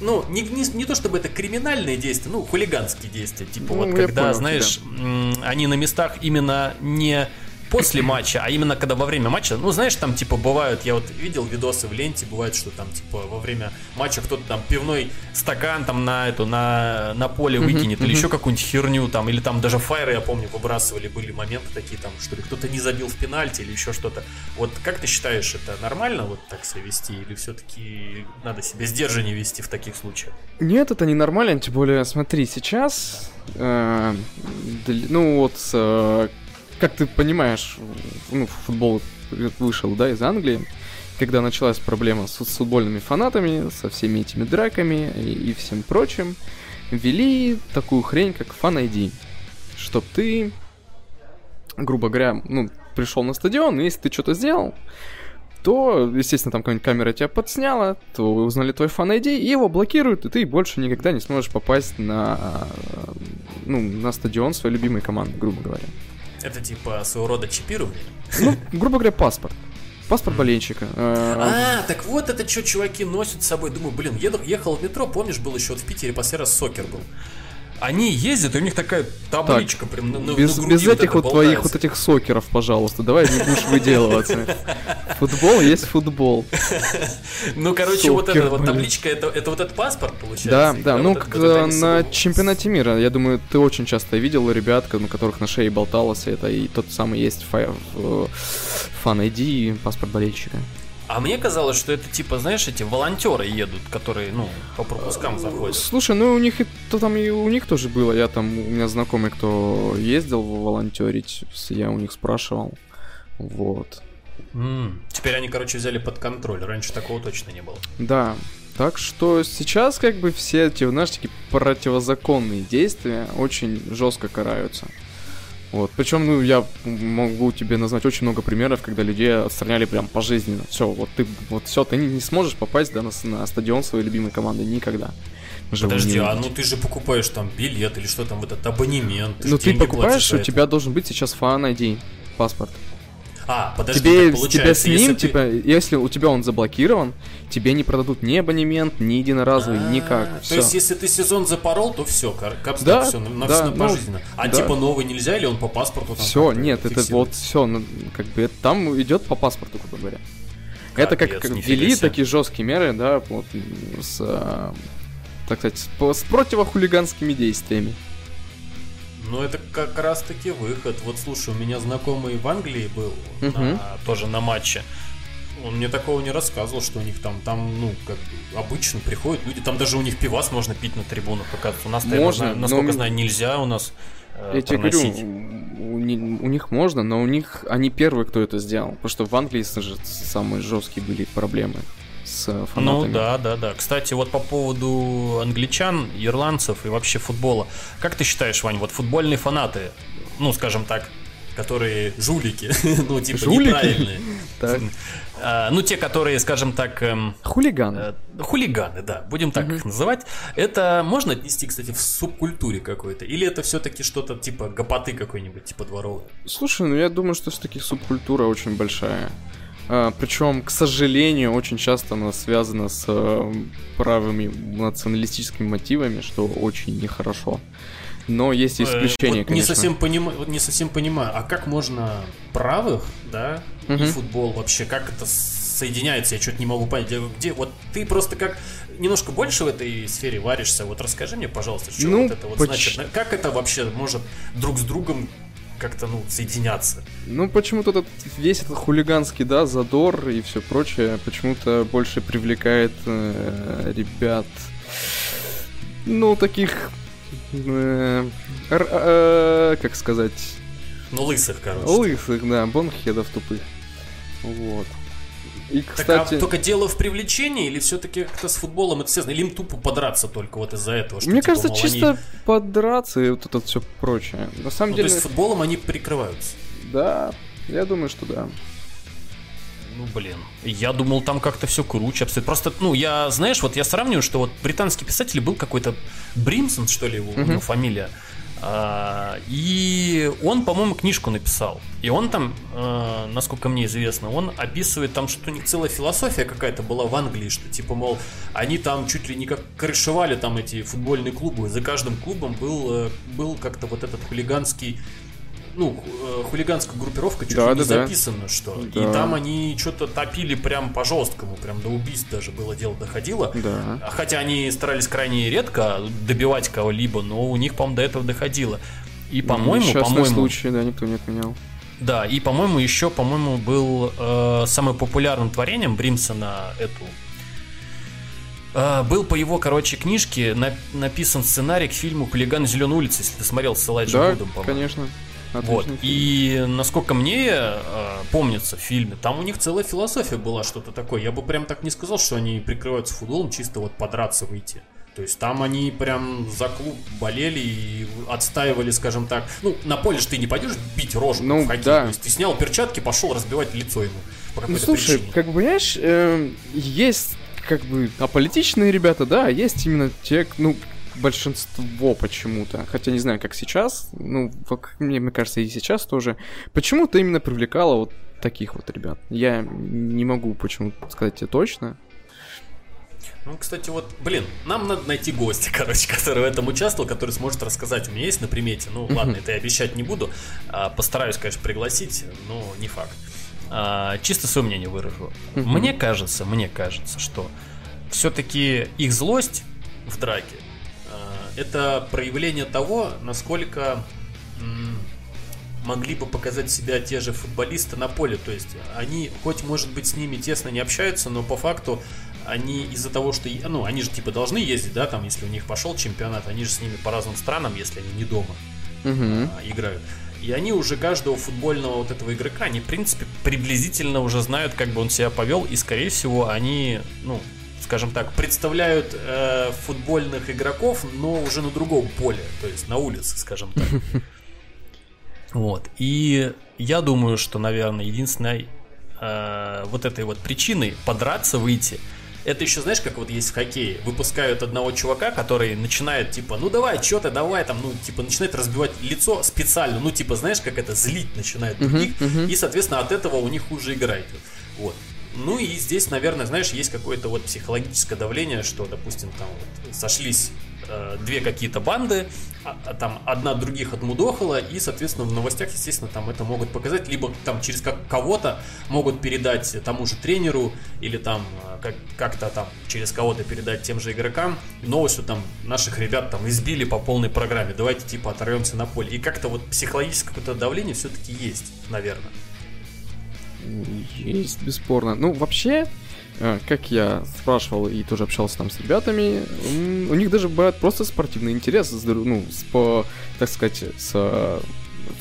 ну, не, не, не то чтобы это криминальные действия, ну, хулиганские действия. Типа ну, вот когда, понял, знаешь, да. они на местах именно не после матча, а именно когда во время матча, ну, знаешь, там, типа, бывают, я вот видел видосы в ленте, бывает, что там, типа, во время матча кто-то там пивной стакан там на эту, на, на поле выкинет, или еще какую-нибудь херню там, или там даже фаеры, я помню, выбрасывали, были моменты такие там, что ли, кто-то не забил в пенальти или еще что-то. Вот как ты считаешь, это нормально вот так себя вести, или все-таки надо себя сдержаннее вести в таких случаях? Нет, это не нормально, тем более, смотри, сейчас, э, ну вот, э, как ты понимаешь, ну, футбол вышел, да, из Англии, когда началась проблема с, футбольными фанатами, со всеми этими драками и, и всем прочим, ввели такую хрень, как Fan ID. Чтоб ты, грубо говоря, ну, пришел на стадион, и если ты что-то сделал, то, естественно, там какая-нибудь камера тебя подсняла, то узнали твой фан ID, и его блокируют, и ты больше никогда не сможешь попасть на, ну, на стадион своей любимой команды, грубо говоря. Это типа своего рода чипирование? Ну, грубо говоря, паспорт. Паспорт болельщика. Э, а, так вот это что чуваки носят с собой. Думаю, блин, ехал в метро, помнишь, был еще вот в Питере, последний раз сокер был они ездят, и у них такая табличка так, прям на, на без, на без этих вот, вот твоих вот этих сокеров, пожалуйста, давай не будешь выделываться. Футбол есть футбол. Ну, короче, вот эта вот табличка, это, это вот этот паспорт, получается? Да, да, ну, на чемпионате мира, я думаю, ты очень часто видел ребят, на которых на шее болталось это, и тот самый есть фан ID и паспорт болельщика. А мне казалось, что это типа, знаешь, эти волонтеры едут, которые, ну, по пропускам заходят. Слушай, ну у них это там и у них тоже было. Я там, у меня знакомый, кто ездил волонтерить, я у них спрашивал. Вот. Mm. Теперь они, короче, взяли под контроль. Раньше такого точно не было. Да. Так что сейчас как бы все эти, знаешь, такие противозаконные действия очень жестко караются. Вот. Причем, ну, я могу тебе назвать очень много примеров, когда людей отстраняли прям пожизненно. Все, вот ты, вот все, ты не сможешь попасть да, на, на стадион своей любимой команды никогда. Подожди, а ну ты же покупаешь там билет или что там, этот абонемент. ну ты покупаешь, у тебя должен быть сейчас фан ID, паспорт. А, подожди, тебе, тебя с ним, если типа, ты... если у тебя он заблокирован, тебе не продадут ни абонемент, ни единоразовый, А-а-а. никак. То есть, если ты сезон запорол, то все, капс, да, все, на, да, на, пожизненно. Ну, а да. типа новый нельзя или он по паспорту там Все, нет, это вот все, ну, как бы это там идет по паспорту, грубо говоря. Капец, это как, как ввели такие жесткие меры, да, вот с, а, так сказать, с, с противохулиганскими действиями. Ну, это как раз-таки выход. Вот слушай, у меня знакомый в Англии был, угу. на, тоже на матче. Он мне такого не рассказывал, что у них там, там, ну, как обычно приходят люди, там даже у них пивас можно пить на трибунах, оказывается. У нас, можно, я, насколько но... знаю, нельзя у нас э, Я тебе говорю, у, у них можно, но у них они первые, кто это сделал. Потому что в Англии же самые жесткие были проблемы с э, фанатами. Ну да, да, да. Кстати, вот по поводу англичан, ирландцев и вообще футбола. Как ты считаешь, Вань, вот футбольные фанаты, ну, скажем так, которые жулики, ну, типа жулики? неправильные. Так. А, ну, те, которые, скажем так... Эм, хулиганы. Э, хулиганы, да, будем так их называть. Это можно отнести, кстати, в субкультуре какой-то? Или это все-таки что-то типа гопоты какой-нибудь, типа дворовой? Слушай, ну я думаю, что все-таки субкультура очень большая. А, причем, к сожалению, очень часто она связана с э, правыми националистическими мотивами, что очень нехорошо. Но есть э, исключения, вот конечно. Не совсем, поним... не совсем понимаю, а как можно правых, да, угу. и футбол вообще, как это соединяется, я что-то не могу понять. Где, вот ты просто как немножко больше в этой сфере варишься, вот расскажи мне, пожалуйста, что ну, вот это вот поч... значит, как это вообще может друг с другом как-то, ну, соединяться. Ну, почему-то этот, весь этот хулиганский, да, задор и все прочее почему-то больше привлекает э, ребят, ну, таких, э, э, как сказать... Ну, лысых, короче. Лысых, да, бонхедов тупых. Вот. И, кстати... Так, а только дело в привлечении или все-таки как-то с футболом это связано? Или им тупо подраться только вот из-за этого? Что, Мне типа, кажется, мол, чисто они... подраться и вот это все прочее. На самом ну, деле... То есть футболом они прикрываются? Да, я думаю, что да. Ну, блин. Я думал, там как-то все круче обстоит. Просто, ну, я, знаешь, вот я сравниваю, что вот британский писатель был какой-то Бримсон, что ли, его, uh-huh. у него фамилия. А, и он, по-моему, книжку написал. И он там, а, насколько мне известно, он описывает там, что у них целая философия какая-то была в Англии, что типа, мол, они там чуть ли не как крышевали там эти футбольные клубы. За каждым клубом был, э, был как-то вот этот хулиганский ну, э, хулиганская группировка чуть да, не да, записано, да. что. Да. И там они что-то топили прям по жесткому, прям до убийств даже было дело доходило. Да. Хотя они старались крайне редко добивать кого-либо, но у них, по-моему, до этого доходило. И, по-моему, по-моему... случай, да, никто не отменял. Да, и, по-моему, еще, по-моему, был э, самым популярным творением Бримсона эту Uh, был по его, короче, книжке на, написан сценарий к фильму «Хулиган Зеленой улицы», если ты смотрел с Элайджем да, Вудом, по-моему. конечно. Вот. И насколько мне э, помнится в фильме, там у них целая философия была что-то такое. Я бы прям так не сказал, что они прикрываются футболом чисто вот подраться выйти. То есть там они прям за клуб болели и отстаивали, скажем так. Ну, на поле же ты не пойдешь бить рожу ну, в хоккей. Да. То есть ты снял перчатки, пошел разбивать лицо ему. Ну, слушай, причине. как бы, понимаешь, э, есть как бы аполитичные ребята, да, а есть именно те, ну, большинство почему-то, хотя не знаю, как сейчас, ну, мне, мне кажется, и сейчас тоже, почему-то именно привлекало вот таких вот ребят. Я не могу почему-то сказать тебе точно. Ну, кстати, вот, блин, нам надо найти гостя, короче, который в этом участвовал, который сможет рассказать. У меня есть на примете. Ну, ладно, это я обещать не буду. А, постараюсь, конечно, пригласить, но не факт. А, чисто свое мнение выражу. Мне кажется, мне кажется, что все-таки их злость в драке это проявление того, насколько могли бы показать себя те же футболисты на поле. То есть они, хоть может быть с ними тесно не общаются, но по факту они из-за того, что, ну, они же типа должны ездить, да, там, если у них пошел чемпионат, они же с ними по разным странам, если они не дома угу. а, играют. И они уже каждого футбольного вот этого игрока, они, в принципе, приблизительно уже знают, как бы он себя повел, и, скорее всего, они, ну, скажем так, представляют э, футбольных игроков, но уже на другом поле, то есть на улице, скажем так. Вот. И я думаю, что, наверное, единственной э, вот этой вот причиной подраться, выйти, это еще, знаешь, как вот есть в хоккее, выпускают одного чувака, который начинает, типа, ну давай, что ты, давай, там, ну, типа, начинает разбивать лицо специально, ну, типа, знаешь, как это, злить начинает других, uh-huh, uh-huh. и, соответственно, от этого у них хуже играет. Вот. Ну и здесь, наверное, знаешь, есть какое-то вот психологическое давление, что, допустим, там вот сошлись э, две какие-то банды, а, а, там одна других отмудохала, и, соответственно, в новостях, естественно, там это могут показать, либо там через как кого-то могут передать тому же тренеру, или там э, как- как-то там через кого-то передать тем же игрокам новость, что там наших ребят там избили по полной программе, давайте типа оторвемся на поле. И как-то вот психологическое какое-то давление все-таки есть, наверное. Есть, бесспорно. Ну, вообще, э, как я спрашивал и тоже общался там с ребятами, у них даже бывает просто спортивный интерес, ну, с, по, так сказать, с э,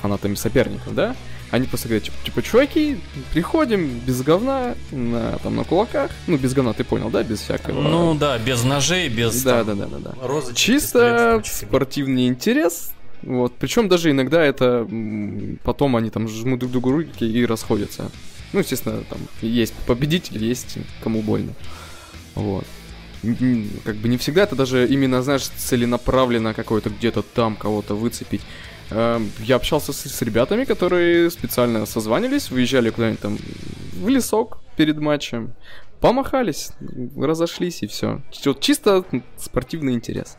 фанатами соперников, да? Они просто говорят, типа, типа, чуваки, приходим без говна, на, там, на кулаках. Ну, без говна, ты понял, да? Без всякого... Ну, да, без ножей, без... Да, там, да, да, да, да. Розочек, Чисто спортивный интерес, вот. Причем даже иногда это потом они там жмут друг другу руки и расходятся. Ну, естественно, там есть победитель, есть кому больно. Вот. Как бы не всегда это даже именно, знаешь, целенаправленно какое-то где-то там кого-то выцепить. Эм, я общался с, с ребятами, которые специально созванивались, выезжали куда-нибудь там в лесок перед матчем, помахались, разошлись и все. Чисто спортивный интерес.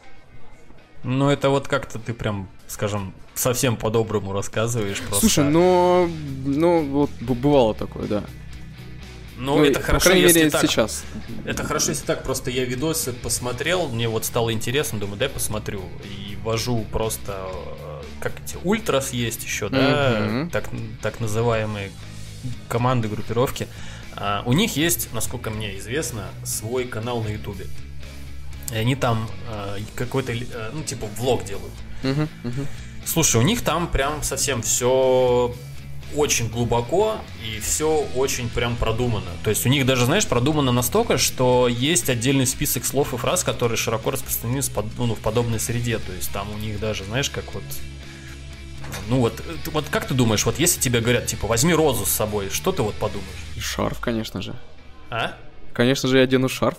Ну, это вот как-то ты прям, скажем, совсем по-доброму рассказываешь просто. Слушай, но, ну, вот бывало такое, да. Ну, ну это хорошо, если мере, так. сейчас. Это хорошо, если так. Просто я видосы посмотрел, мне вот стало интересно, думаю, дай посмотрю. И вожу просто, э, как эти, ультрас есть еще, да, mm-hmm. так, так называемые команды, группировки. А, у них есть, насколько мне известно, свой канал на ютубе. И они там э, какой-то, э, ну, типа, влог делают. Uh-huh, uh-huh. Слушай, у них там прям совсем все очень глубоко и все очень прям продумано. То есть у них даже, знаешь, продумано настолько, что есть отдельный список слов и фраз, которые широко распространены ну, в подобной среде. То есть там у них даже, знаешь, как вот ну вот, вот как ты думаешь, вот если тебе говорят, типа, возьми розу с собой, что ты вот подумаешь? Шарф, конечно же. А? Конечно же, я одену шарф.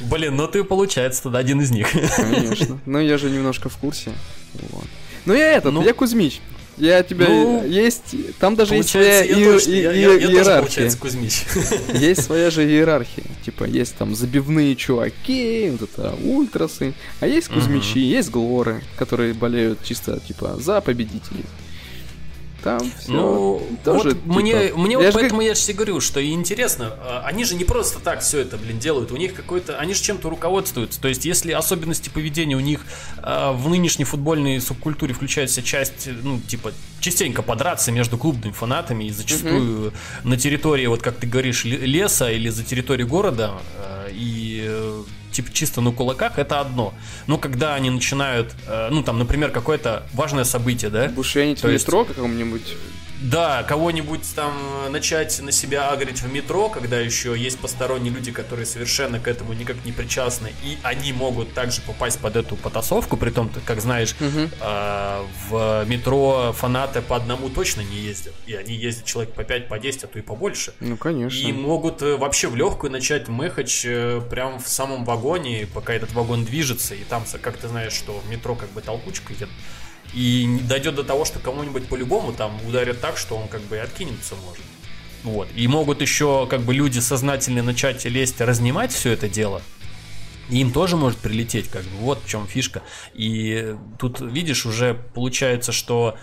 Блин, ну ты, получается, тогда один из них. Конечно. Ну, я же немножко в курсе. Вот. Ну, я этот, ну, я Кузьмич. Я тебя ну, есть, там даже есть своя и, тоже, и, я, и, я, я иерархия. Тоже, Кузьмич. Есть своя же иерархия. Типа есть там забивные чуваки, вот это ультрасы, а есть Кузьмичи, есть Глоры, которые болеют чисто типа за победителей там все ну, тоже, вот типа... мне, мне вот поэтому как... я же говорю, что и интересно, а, они же не просто так все это, блин, делают, у них какой-то, они же чем-то руководствуются, то есть если особенности поведения у них э, в нынешней футбольной субкультуре включается часть, ну, типа, частенько подраться между клубными фанатами и зачастую uh на территории, вот как ты говоришь, леса или за территорией города, э, и типа чисто на кулаках, это одно. Но когда они начинают, э, ну там, например, какое-то важное событие, да? Бушенить в метро каком-нибудь да, кого-нибудь там начать на себя агрить в метро, когда еще есть посторонние люди, которые совершенно к этому никак не причастны, и они могут также попасть под эту потасовку, при том, как знаешь, угу. э, в метро фанаты по одному точно не ездят, и они ездят человек по 5, по 10, а то и побольше. Ну, конечно. И могут э, вообще в легкую начать мехач э, прям в самом вагоне, пока этот вагон движется, и там, как ты знаешь, что в метро как бы толкучка идет, и дойдет до того, что кому-нибудь по-любому там ударят так, что он как бы и откинется может. Вот. И могут еще как бы люди сознательно начать лезть, разнимать все это дело. И им тоже может прилететь, как бы вот в чем фишка. И тут, видишь, уже получается, что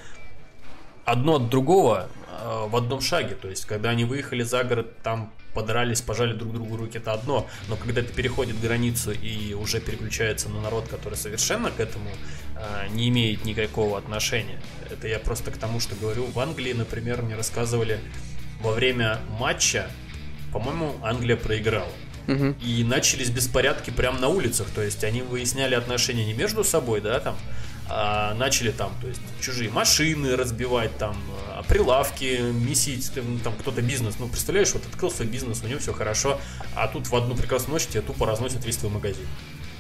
одно от другого э, в одном шаге. То есть, когда они выехали за город, там подрались, пожали друг другу руки, это одно, но когда это переходит границу и уже переключается на народ, который совершенно к этому э, не имеет никакого отношения, это я просто к тому, что говорю, в Англии, например, мне рассказывали во время матча, по-моему, Англия проиграла. Угу. И начались беспорядки прямо на улицах, то есть они выясняли отношения не между собой, да, там, а начали там, то есть чужие машины разбивать, там а, прилавки месить, там кто-то бизнес, ну представляешь, вот открыл свой бизнес, у него все хорошо, а тут в одну прекрасную ночь тебе тупо разносят весь твой магазин.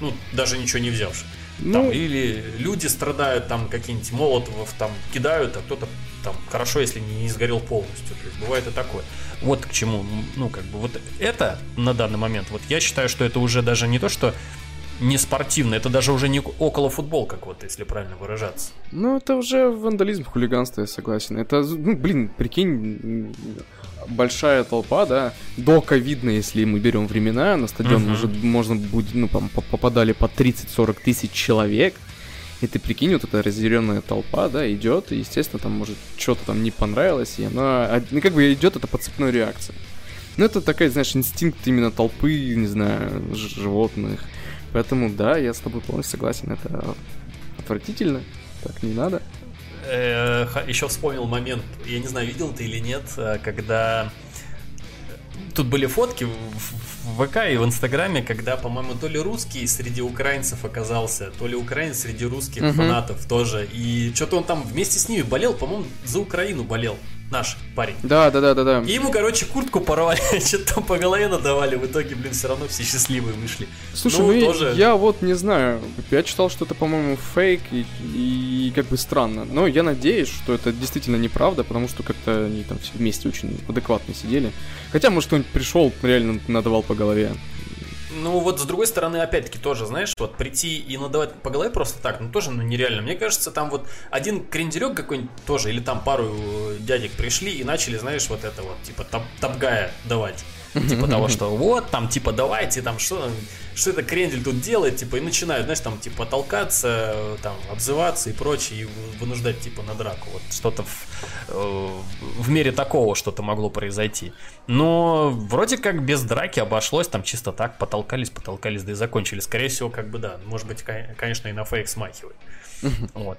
Ну, даже ничего не взявши. Ну... Там, или люди страдают, там какие-нибудь молотовов там кидают, а кто-то там хорошо, если не, не сгорел полностью. То есть бывает и такое. Вот к чему, ну, как бы, вот это на данный момент, вот я считаю, что это уже даже не то, что не спортивно, это даже уже не около футбол, как вот, если правильно выражаться. Ну, это уже вандализм, хулиганство, я согласен. Это, ну, блин, прикинь, большая толпа, да, до ковидно, если мы берем времена, на стадион uh-huh. уже можно будет, ну, попадали по 30-40 тысяч человек, и ты прикинь, вот эта разъяренная толпа, да, идет, и, естественно, там, может, что-то там не понравилось, и она, ну, как бы идет это по цепной реакции. Ну, это такая, знаешь, инстинкт именно толпы, не знаю, животных. Поэтому, да, я с тобой полностью согласен, это отвратительно, так не надо. Еще вспомнил момент, я не знаю, видел ты или нет, э, когда тут были фотки в ВК и в Инстаграме, когда, по-моему, то ли русский среди украинцев оказался, то ли украинец среди русских uh-huh. фанатов тоже. И что-то он там вместе с ними болел, по-моему, за Украину болел наш парень. Да, да, да, да, да. И ему, короче, куртку порвали, что-то там по голове надавали, в итоге, блин, все равно все счастливые вышли. Слушай, ну, ну тоже... я вот не знаю, я читал, что это, по-моему, фейк и, и как бы странно. Но я надеюсь, что это действительно неправда, потому что как-то они там все вместе очень адекватно сидели. Хотя, может, кто-нибудь пришел, реально надавал по голове. Ну вот с другой стороны, опять-таки тоже, знаешь, вот прийти и надавать по голове просто так, ну тоже ну, нереально. Мне кажется, там вот один кренделек какой-нибудь тоже, или там пару дядек пришли и начали, знаешь, вот это вот, типа топ топгая давать. Типа того, что вот, там, типа, давайте, там, что, что это крендель тут делает, типа, и начинают, знаешь, там, типа, толкаться, там, обзываться и прочее, и вынуждать, типа, на драку. Вот что-то в, э, в мере такого что-то могло произойти. Но вроде как без драки обошлось, там чисто так потолкались, потолкались, да и закончили. Скорее всего, как бы, да, может быть, конечно, и на фейк смахивает. Вот.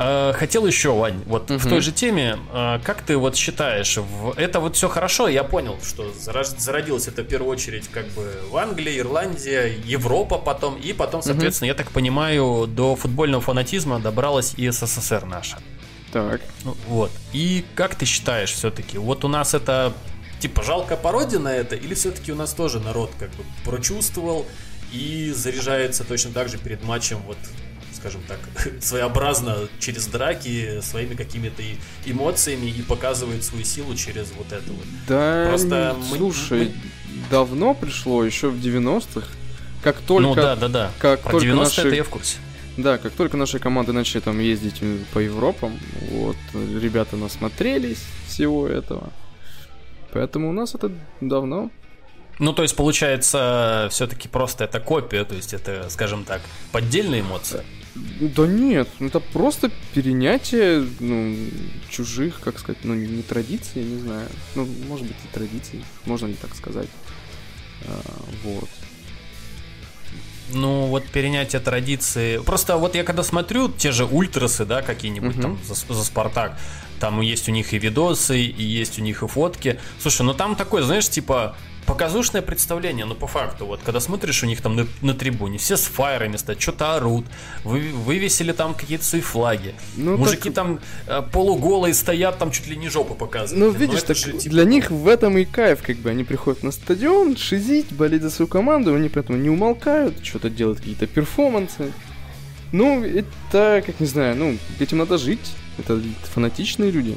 Э, хотел еще, Вань, вот угу. в той же теме, э, как ты вот считаешь, это вот все хорошо, я понял, что зародилось это в первую очередь как бы в Англии, Ирландия, Европа потом, и потом, соответственно, угу. я так понимаю, до футбольного фанатизма добралась и СССР наша. Так. Ну, вот. И как ты считаешь все-таки, вот у нас это типа жалкая пародия на это, или все-таки у нас тоже народ как бы прочувствовал и заряжается точно так же перед матчем вот скажем так, своеобразно через драки своими какими-то эмоциями и показывает свою силу через вот это вот. Да, Просто слушай, мы... давно пришло, еще в 90-х, как только... Ну да, да, да. Как Про только 90 наши... это я в курсе. Да, как только наши команды начали там ездить по Европам, вот, ребята насмотрелись всего этого. Поэтому у нас это давно. Ну, то есть, получается, все-таки просто это копия, то есть это, скажем так, поддельные эмоции. Да нет, ну, это просто перенятие ну, чужих, как сказать, ну не традиций, не знаю. Ну, может быть, и традиций, можно ли так сказать. А, вот. Ну, вот перенятие традиции. Просто вот я когда смотрю те же ультрасы, да, какие-нибудь uh-huh. там за, за Спартак, там есть у них и видосы, и есть у них и фотки. Слушай, ну там такой, знаешь, типа показушное представление, но по факту, вот когда смотришь у них там на, на трибуне, все с фаерами стоят, что-то орут, вы, вывесили там какие-то свои флаги. Ну, Мужики так... там э, полуголые стоят, там чуть ли не жопу показывают. Ну, видишь, так же, типа... для них в этом и кайф, как бы они приходят на стадион, шизить, болеть за свою команду, они поэтому не умолкают, что-то делают, какие-то перформансы. Ну, это, как не знаю, ну, этим надо жить. Это фанатичные люди.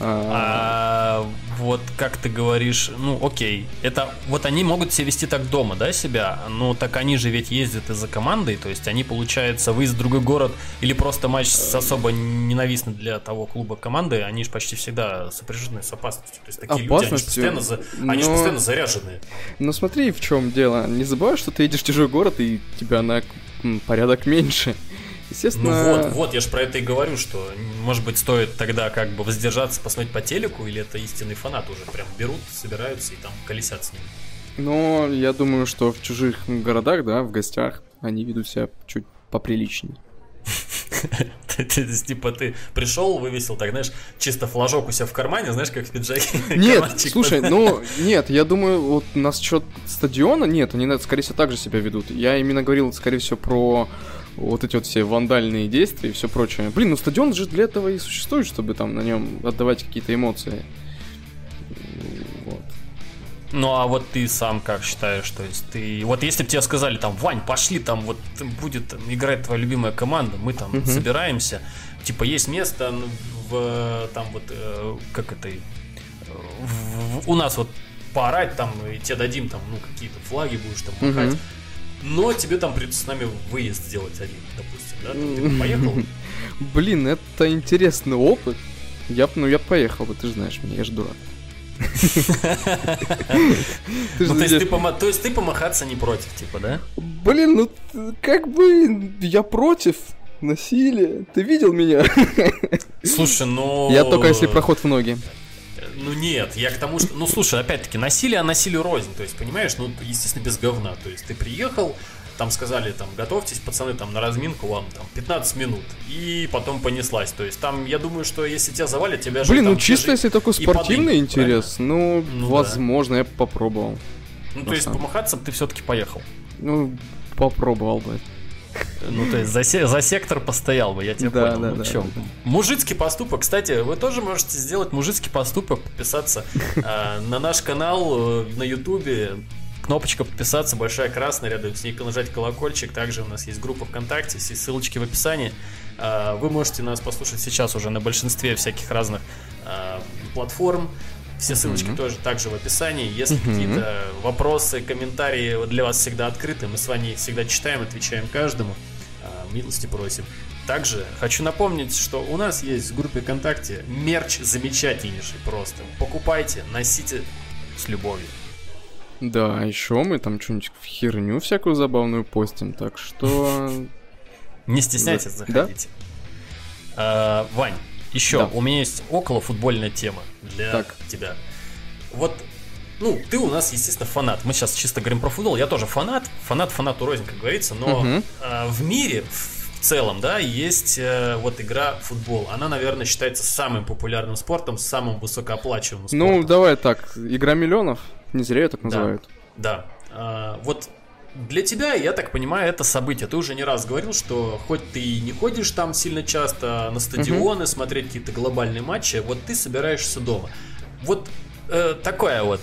А, вот как ты говоришь, ну окей, это вот они могут себя вести так дома, да, себя, но так они же ведь ездят из-за командой, то есть они, получается, выезд в другой город или просто матч с особо ненавистный для того клуба команды, они же почти всегда сопряжены с опасностью. То есть такие люди, они же постоянно, за... но... же постоянно заряженные. Ну смотри, в чем дело. Не забывай, что ты едешь в чужой город и тебя на порядок меньше. Естественно... Ну вот, вот, я же про это и говорю, что, может быть, стоит тогда как бы воздержаться, посмотреть по телеку, или это истинный фанат уже прям берут, собираются и там колесят с ним. Но я думаю, что в чужих городах, да, в гостях, они ведут себя чуть поприличнее. Типа ты пришел, вывесил, так знаешь, чисто флажок у себя в кармане, знаешь, как в пиджаке. Нет, слушай, ну, нет, я думаю, вот нас счет стадиона, нет, они, скорее всего, так же себя ведут. Я именно говорил, скорее всего, про вот эти вот все вандальные действия и все прочее. Блин, ну стадион же для этого и существует, чтобы там на нем отдавать какие-то эмоции. Вот. Ну а вот ты сам как считаешь, то есть ты, вот если бы тебе сказали там, Вань, пошли, там вот будет играть твоя любимая команда, мы там uh-huh. собираемся, типа есть место в там вот э, как это в, в, у нас вот поорать там и тебе дадим там ну какие-то флаги будешь там махать. Uh-huh но тебе там придется с нами выезд сделать один, допустим, да? ты поехал? Блин, это интересный опыт. Я, ну, я поехал бы, ты же знаешь меня, я же дурак. Ну, то есть ты помахаться не против, типа, да? Блин, ну как бы я против насилия. Ты видел меня? Слушай, ну... Я только если проход в ноги. Ну нет, я к тому, что... Ну слушай, опять-таки, насилие, а насилию рознь. То есть, понимаешь, ну, естественно, без говна. То есть, ты приехал, там сказали, там, готовьтесь, пацаны, там, на разминку вам, там, 15 минут. И потом понеслась. То есть, там, я думаю, что если тебя завалят, тебя же Блин, ну чисто если такой спортивный интерес, ну, ну, возможно, да. я попробовал. Ну, то есть, помахаться ты все-таки поехал. Ну, попробовал бы. Ну, то есть за, за сектор постоял бы, я тебя да, понял. Да, ну, да, чем? Мужицкий поступок. Кстати, вы тоже можете сделать мужицкий поступок, подписаться э, на наш канал э, на Ютубе. Кнопочка подписаться, большая красная, рядом с ней нажать колокольчик. Также у нас есть группа ВКонтакте, все ссылочки в описании. Э, вы можете нас послушать сейчас уже на большинстве всяких разных э, платформ. Все ссылочки mm-hmm. тоже также в описании. Если mm-hmm. какие-то вопросы, комментарии для вас всегда открыты, мы с вами их всегда читаем, отвечаем каждому. А, милости просим. Также хочу напомнить, что у нас есть в группе ВКонтакте мерч замечательнейший просто. Покупайте, носите с любовью. Да, еще мы там что-нибудь херню всякую забавную постим, так что... Не стесняйтесь, заходите. А, Вань, еще у меня есть около футбольная тема для тебя. Вот ну, ты у нас, естественно, фанат. Мы сейчас чисто говорим про футбол. Я тоже фанат. Фанат фанату рознь, как говорится. Но угу. э, в мире в целом, да, есть э, вот игра футбол. Она, наверное, считается самым популярным спортом, самым высокооплачиваемым ну, спортом. Ну, давай так. Игра миллионов. Не зря ее так называют. Да. да. Э, вот для тебя, я так понимаю, это событие. Ты уже не раз говорил, что хоть ты и не ходишь там сильно часто на стадионы, угу. смотреть какие-то глобальные матчи, вот ты собираешься дома. Вот э, такое вот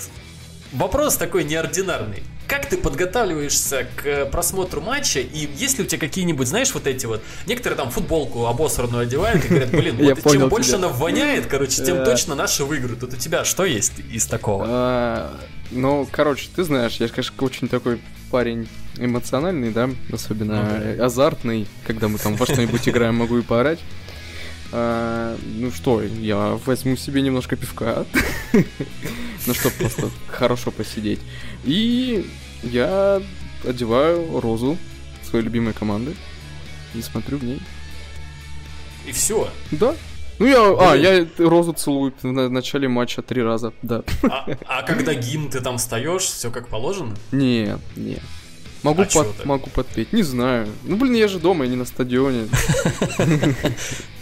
Вопрос такой неординарный. Как ты подготавливаешься к просмотру матча, и есть ли у тебя какие-нибудь, знаешь, вот эти вот, некоторые там футболку обосранную одевают и говорят, блин, вот чем больше она воняет, короче, тем точно наши выиграют. Вот у тебя что есть из такого? А, ну, короче, ты знаешь, я, конечно, очень такой парень эмоциональный, да, особенно азартный, когда мы там во что-нибудь играем, могу и поорать. А, ну что, я возьму себе немножко пивка. ну, чтобы просто хорошо посидеть. И я одеваю розу своей любимой команды и смотрю в ней. И все? Да. Ну я, Блин. а, я розу целую в начале матча три раза, да. А, а когда гимн ты там встаешь, все как положено? Нет, нет. Могу, а под, могу подпеть, не знаю. Ну блин, я же дома, я не на стадионе.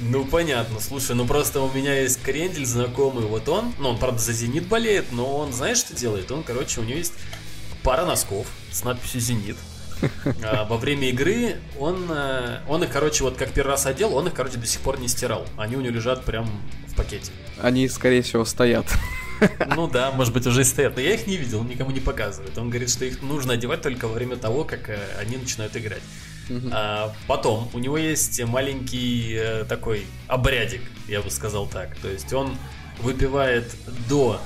Ну, понятно. Слушай, ну просто у меня есть Крендель знакомый, вот он, ну, он, правда, за «Зенит» болеет, но он, знаешь, что делает? Он, короче, у него есть пара носков с надписью «Зенит». А во время игры он, э, он их, короче, вот как первый раз одел, он их, короче, до сих пор не стирал. Они у него лежат прям в пакете. Они, скорее всего, стоят. Ну да, может быть, уже и стоят, но я их не видел, никому не показывает. Он говорит, что их нужно одевать только во время того, как э, они начинают играть. А, потом у него есть маленький э, такой обрядик, я бы сказал так. То есть он выпивает до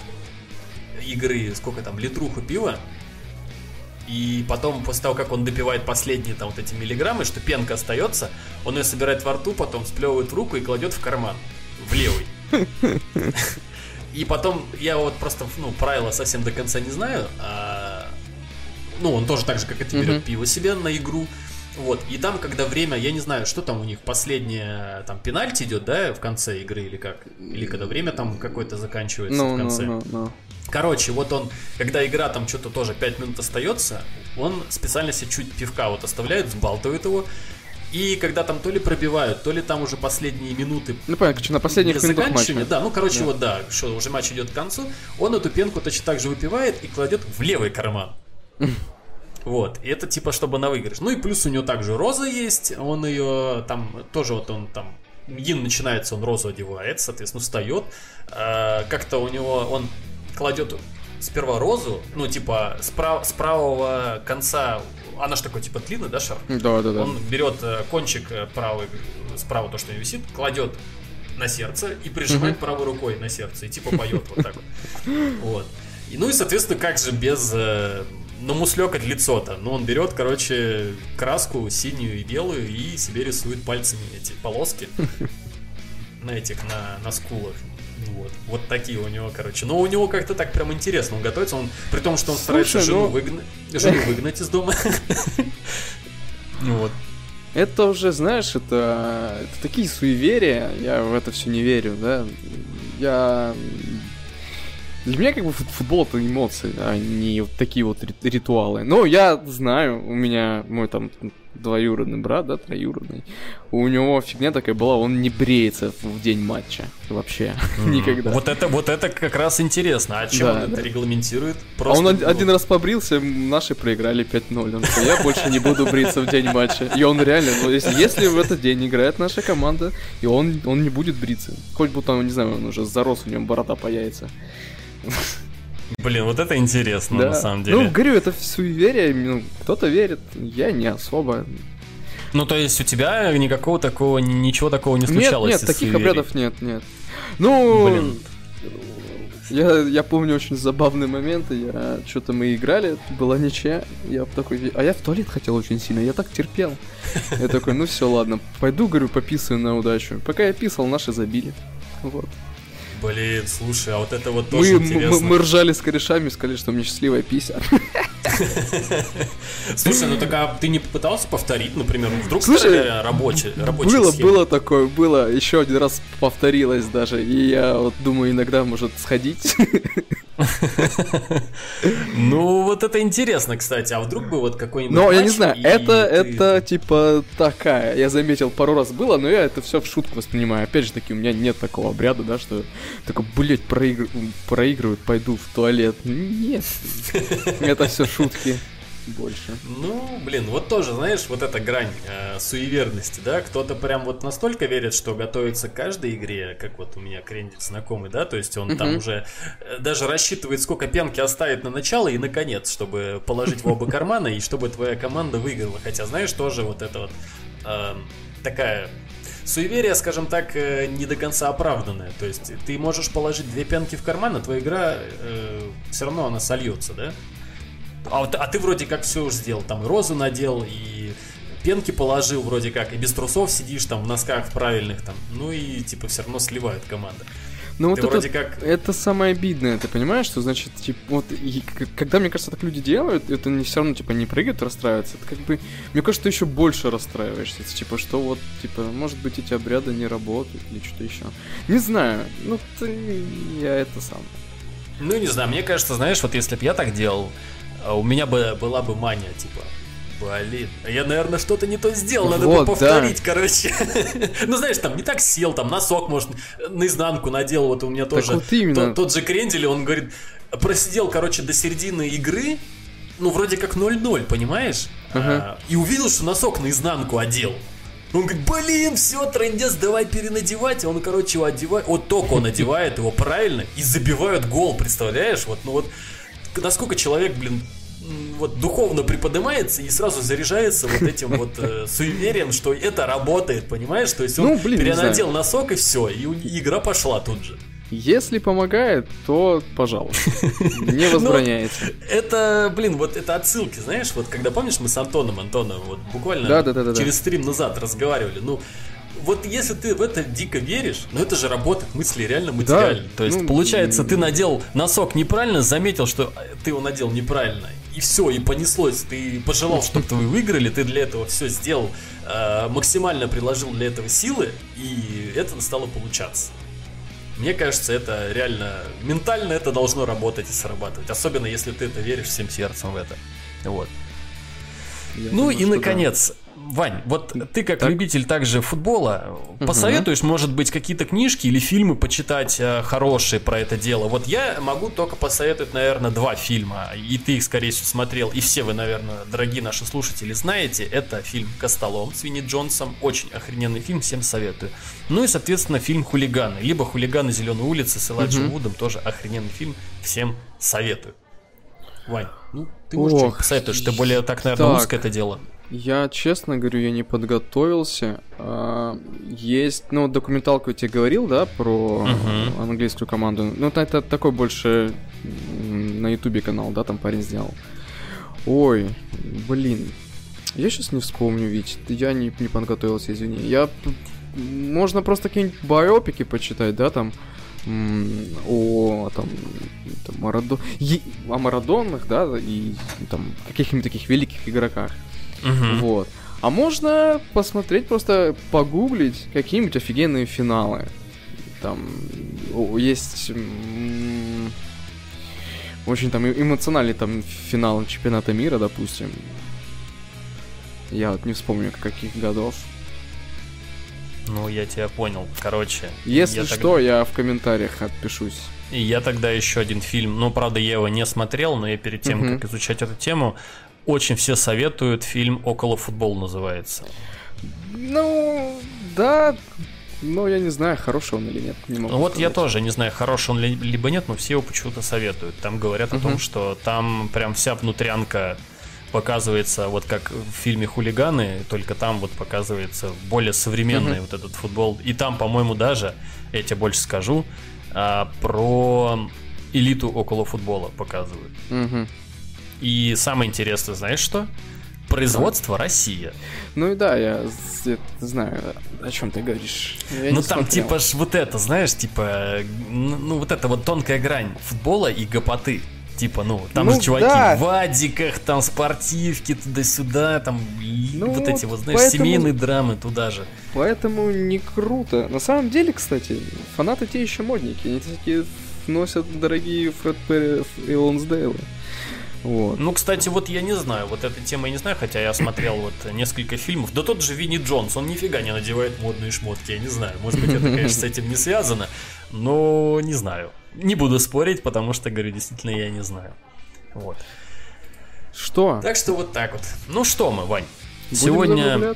игры, сколько там, литруху пива, и потом, после того, как он допивает последние там вот эти миллиграммы, что пенка остается, он ее собирает во рту, потом сплевывает в руку и кладет в карман. В левый. И потом, я вот просто, ну, правила совсем до конца не знаю. А, ну, он тоже так же, как это берет пиво себе на игру. Вот, и там, когда время, я не знаю, что там у них, последнее, там, пенальти идет, да, в конце игры или как? Или когда время там какое-то заканчивается no, в конце. No, no, no. Короче, вот он, когда игра там что-то тоже 5 минут остается, он специально себе чуть пивка вот оставляет, сбалтывает его, и когда там то ли пробивают, то ли там уже последние минуты. Ну понятно, что на последних минутах матча. Да, ну короче, да. вот да, что уже матч идет к концу, он эту пенку точно так же выпивает и кладет в левый карман. Вот, и это типа, чтобы на выигрыш. Ну и плюс у него также роза есть, он ее там, тоже вот он там, Ин начинается, он розу одевает, соответственно, встает. Э, как-то у него, он кладет сперва розу, ну типа с, прав, с правого конца, она же такой типа длинный, да, шар? Да, да, да. Он берет э, кончик э, правый, справа то, что него висит, кладет на сердце и прижимает mm правой рукой на сердце и типа поет вот так вот. Вот. И, ну и, соответственно, как же без ну, муслёкать лицо-то. Ну, он берет, короче, краску синюю и белую и себе рисует пальцами эти полоски на этих, на, на скулах. Вот. вот такие у него, короче. Но у него как-то так прям интересно. Он готовится, он при том, что он старается жену, ну... выгнать, жену выгнать из дома. Вот. Это уже, знаешь, это, это такие суеверия, я в это все не верю, да. Я для меня как бы футбол это эмоции, а не вот такие вот ритуалы. Но я знаю, у меня мой там двоюродный брат, да, троюродный, у него фигня такая была, он не бреется в день матча вообще mm. никогда. Вот это, вот это как раз интересно. А чем да, он да. это регламентирует? Просто, а он ну... один раз побрился, наши проиграли 5-0. Он сказал, я больше не буду бриться в день матча. И он реально, ну, если, если в этот день играет наша команда, и он, он не будет бриться. Хоть бы там, не знаю, он уже зарос, у него борода появится. Блин, вот это интересно, да. на самом деле. Ну, говорю, это суеверие, ну, кто-то верит, я не особо. Ну, то есть у тебя никакого такого, ничего такого не случалось? Нет, нет, таких суеверий. обрядов нет, нет. Ну, Блин. Я, я помню очень забавные моменты. Я что-то мы играли, была ничья. Я такой, а я в туалет хотел очень сильно, я так терпел. Я такой, ну все, ладно, пойду, говорю, пописаю на удачу. Пока я писал, наши забили. Вот. Блин, слушай, а вот это вот тоже мы, интересно. Мы, мы ржали с корешами, сказали, что меня счастливая пися. Слушай, ну так а ты не попытался повторить, например, вдруг Слушай, рабочий, рабочий Было, схема. было такое, было, еще один раз повторилось даже, и я вот думаю, иногда может сходить. Ну, вот это интересно, кстати. А вдруг бы вот какой-нибудь. Ну, я не знаю, это, это типа такая. Я заметил, пару раз было, но я это все в шутку воспринимаю. Опять же таки, у меня нет такого обряда, да, что такой, блять, проигрывают, пойду в туалет. Нет. Это все шутки больше. Ну, блин, вот тоже, знаешь, вот эта грань э, суеверности, да, кто-то прям вот настолько верит, что готовится к каждой игре, как вот у меня крендик знакомый, да, то есть он uh-huh. там уже э, даже рассчитывает, сколько пенки оставит на начало и на конец, чтобы положить в оба кармана и чтобы твоя команда выиграла. Хотя, знаешь, тоже вот это вот э, такая суеверие, скажем так, э, не до конца оправданное. То есть ты можешь положить две пенки в карман, а твоя игра э, все равно она сольется, да? А, а ты вроде как все уже сделал, там и розу надел, и пенки положил вроде как, и без трусов сидишь там в носках правильных там, ну и типа все равно сливают команда. Ну вот это, как... это самое обидное, ты понимаешь, что значит, типа, вот, и, когда, мне кажется, так люди делают, это не все равно, типа, не прыгают, расстраиваются, это как бы, мне кажется, ты еще больше расстраиваешься, типа, что вот, типа, может быть, эти обряды не работают или что-то еще. Не знаю, ну, ты, я это сам. Ну, не знаю, мне кажется, знаешь, вот если бы я так делал, а у меня бы была бы мания, типа, Блин, я, наверное, что-то не то сделал, надо вот, бы повторить, да. короче. ну, знаешь, там не так сел, там носок, может, наизнанку надел, вот у меня тоже вот именно. Тот, тот же Крендель, он говорит, просидел, короче, до середины игры, ну, вроде как 0-0, понимаешь? Ага. А, и увидел, что носок наизнанку одел. Он говорит, блин, все, трендец, давай перенадевать. Он, короче, его одевает. Вот только он одевает его правильно и забивают гол, представляешь? Вот, ну вот насколько человек, блин, вот духовно приподнимается и сразу заряжается вот этим вот э, суеверием, что это работает, понимаешь? То есть он ну, блин, перенадел носок и все, и, и игра пошла тут же. Если помогает, то, пожалуйста, не возбраняется. Ну, это, блин, вот это отсылки, знаешь, вот когда помнишь, мы с Антоном, Антоном, вот буквально да, да, да, через стрим назад разговаривали, ну, вот если ты в это дико веришь, ну это же работает мысли реально материально. Да, То есть, ну, получается, ты надел носок неправильно, заметил, что ты его надел неправильно, и все, и понеслось. Ты пожелал, чтобы вы выиграли, ты для этого все сделал, э, максимально приложил для этого силы, и это стало получаться. Мне кажется, это реально ментально это должно работать и срабатывать. Особенно если ты это веришь всем сердцем в это. Вот. Я ну думаю, и наконец, да. Вань, вот ты как так. любитель также футбола, угу. посоветуешь, может быть, какие-то книжки или фильмы почитать э, хорошие про это дело? Вот я могу только посоветовать, наверное, два фильма, и ты их, скорее всего, смотрел, и все вы, наверное, дорогие наши слушатели, знаете. Это фильм «Костолом» с Винни Джонсом, очень охрененный фильм, всем советую. Ну и, соответственно, фильм «Хулиганы», либо «Хулиганы Зеленой улицы» с Элайджем угу. Вудом, тоже охрененный фильм, всем советую. Вань, ну ты можешь Ох, посоветовать, что ты более так, наверное, так. узкое это дело. Я, честно говорю, я не подготовился. А, есть, ну, документалку я тебе говорил, да, про uh-huh. английскую команду. Ну, это, это такой больше на ютубе канал, да, там парень сделал. Ой, блин, я сейчас не вспомню, ведь я не, не подготовился, извини. Я... Можно просто какие-нибудь биопики почитать, да, там, о там, там Марадо... Е... о Марадонах, да, и там каких-нибудь таких великих игроках. Угу. Вот. А можно посмотреть, просто погуглить какие-нибудь офигенные финалы. Там есть очень там эмоциональный там финал чемпионата мира, допустим. Я вот не вспомню, каких годов. Ну, я тебя понял. Короче. Если я что, тогда... я в комментариях отпишусь. И я тогда еще один фильм. Ну, правда, я его не смотрел, но я перед тем, угу. как изучать эту тему, очень все советуют. Фильм «Около футбол» называется. Ну, да, но я не знаю, хороший он или нет. Не могу вот сказать. я тоже не знаю, хороший он ли, либо нет, но все его почему-то советуют. Там говорят uh-huh. о том, что там прям вся внутрянка показывается, вот как в фильме «Хулиганы», только там вот показывается более современный uh-huh. вот этот футбол. И там, по-моему, даже, я тебе больше скажу, а, про элиту около футбола показывают. Uh-huh. И самое интересное, знаешь что? Производство Россия. Ну и да, я, я знаю, о чем ты говоришь. Я ну там смотрел. типа ж вот это, знаешь, типа, ну вот это вот тонкая грань футбола и гопоты. Типа, ну, там ну, же чуваки да. в вадиках, там спортивки туда-сюда, там ну, вот эти вот, знаешь, поэтому, семейные драмы туда же. Поэтому не круто. На самом деле, кстати, фанаты те еще модники. Они такие носят дорогие Фред Перри и Лонсдейлы. Вот. Ну, кстати, вот я не знаю, вот эта тема я не знаю, хотя я смотрел вот несколько фильмов. Да тот же Винни Джонс, он нифига не надевает модные шмотки, я не знаю. Может быть, это, конечно, с этим не связано, но не знаю. Не буду спорить, потому что, говорю, действительно, я не знаю. Вот. Что? Так что вот так вот. Ну что мы, Вань? Будем Сегодня...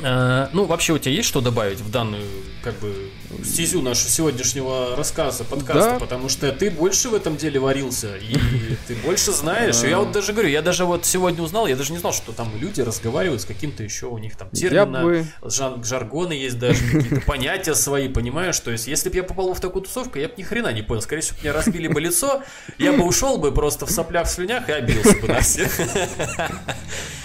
Э, ну, вообще, у тебя есть что добавить в данную, как бы, стезю нашего сегодняшнего рассказа, подкаста? Да. Потому что ты больше в этом деле варился, и ты больше знаешь. Я вот даже говорю, я даже вот сегодня узнал, я даже не знал, что там люди разговаривают с каким-то еще у них там термина, жаргоны есть даже, какие-то понятия свои, понимаешь? То есть, если бы я попал в такую тусовку, я бы ни хрена не понял. Скорее всего, мне разбили бы лицо, я бы ушел бы просто в соплях, в слюнях и обиделся бы на всех.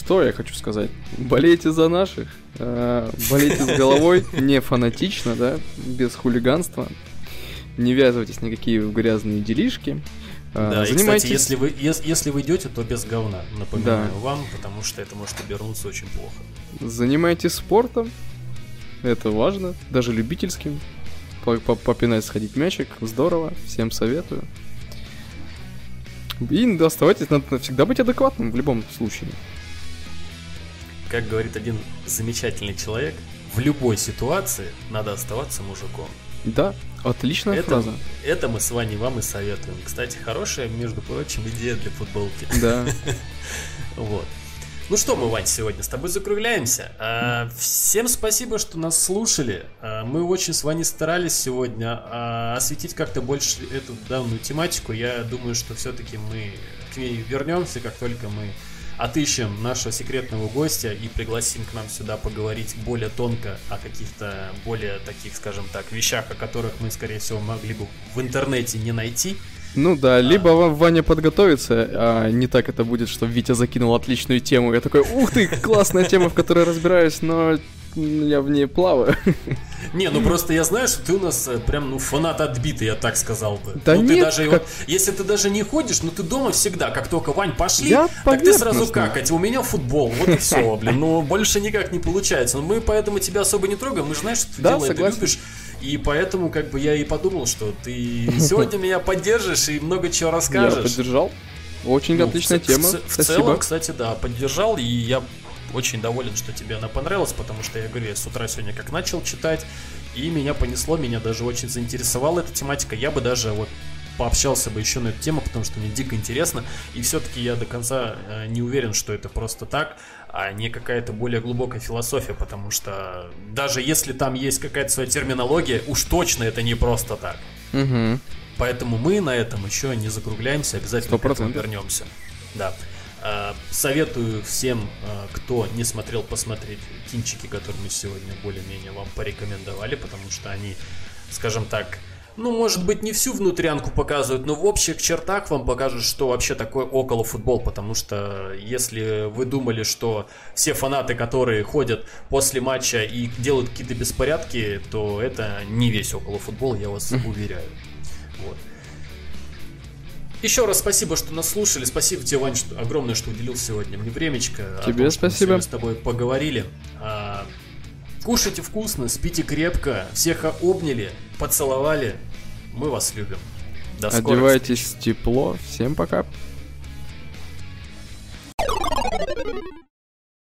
Что я хочу сказать? Болейте за наших, э, болейте с головой, не фанатично, да, без хулиганства. Не ввязывайтесь никакие в грязные делишки. Э, да, занимайтесь... и, кстати, если вы, если, если вы идете, то без говна, напоминаю да. вам, потому что это может обернуться очень плохо. Занимайтесь спортом, это важно, даже любительским. Попинать, сходить мячик, здорово, всем советую. И оставайтесь, надо всегда быть адекватным в любом случае как говорит один замечательный человек, в любой ситуации надо оставаться мужиком. Да, отличная это, фраза. Это мы с вами вам и советуем. Кстати, хорошая, между прочим, идея для футболки. Да. Вот. Ну что мы, Вань, сегодня с тобой закругляемся. А, всем спасибо, что нас слушали. А, мы очень с вами старались сегодня а, осветить как-то больше эту данную тематику. Я думаю, что все-таки мы к ней вернемся, как только мы отыщем нашего секретного гостя и пригласим к нам сюда поговорить более тонко о каких-то более таких, скажем так, вещах, о которых мы, скорее всего, могли бы в интернете не найти. Ну да, а... либо вам Ваня подготовится, а не так это будет, что Витя закинул отличную тему. Я такой, ух ты, классная тема, в которой разбираюсь, но я в ней плаваю. Не, ну просто я знаю, что ты у нас э, прям ну фанат отбитый, я так сказал бы. Да ну, нет, ты даже, как... если ты даже не ходишь, ну ты дома всегда, как только Вань пошли, я так ты сразу какать. У меня футбол, вот и все, блин. Ну больше никак не получается. Но мы поэтому тебя особо не трогаем. Мы знаем, что ты да, дело это любишь. И поэтому как бы я и подумал, что ты сегодня меня поддержишь и много чего расскажешь. Я поддержал. Очень ну, отличная в, тема. В, в, в целом, кстати, да, поддержал, и я очень доволен, что тебе она понравилась, потому что я говорю, я с утра сегодня как начал читать, и меня понесло, меня даже очень заинтересовала эта тематика. Я бы даже вот пообщался бы еще на эту тему, потому что мне дико интересно. И все-таки я до конца э, не уверен, что это просто так, а не какая-то более глубокая философия, потому что даже если там есть какая-то своя терминология, уж точно это не просто так. Угу. Поэтому мы на этом еще не закругляемся, обязательно 100%. к этому вернемся. Да. Э, советую всем, э, кто не смотрел, посмотреть кинчики, которые мы сегодня более-менее вам порекомендовали, потому что они, скажем так, ну, может быть, не всю внутрянку показывают, но в общих чертах вам покажут, что вообще такое около футбол, потому что если вы думали, что все фанаты, которые ходят после матча и делают какие-то беспорядки, то это не весь около футбол, я вас уверяю. Вот. Еще раз спасибо, что нас слушали. Спасибо тебе, Вань, что, огромное, что уделил сегодня мне времечко. Тебе том, спасибо. Мы с тобой поговорили. А, кушайте вкусно, спите крепко. Всех обняли, поцеловали. Мы вас любим. До Одевайтесь встреч. тепло. Всем пока.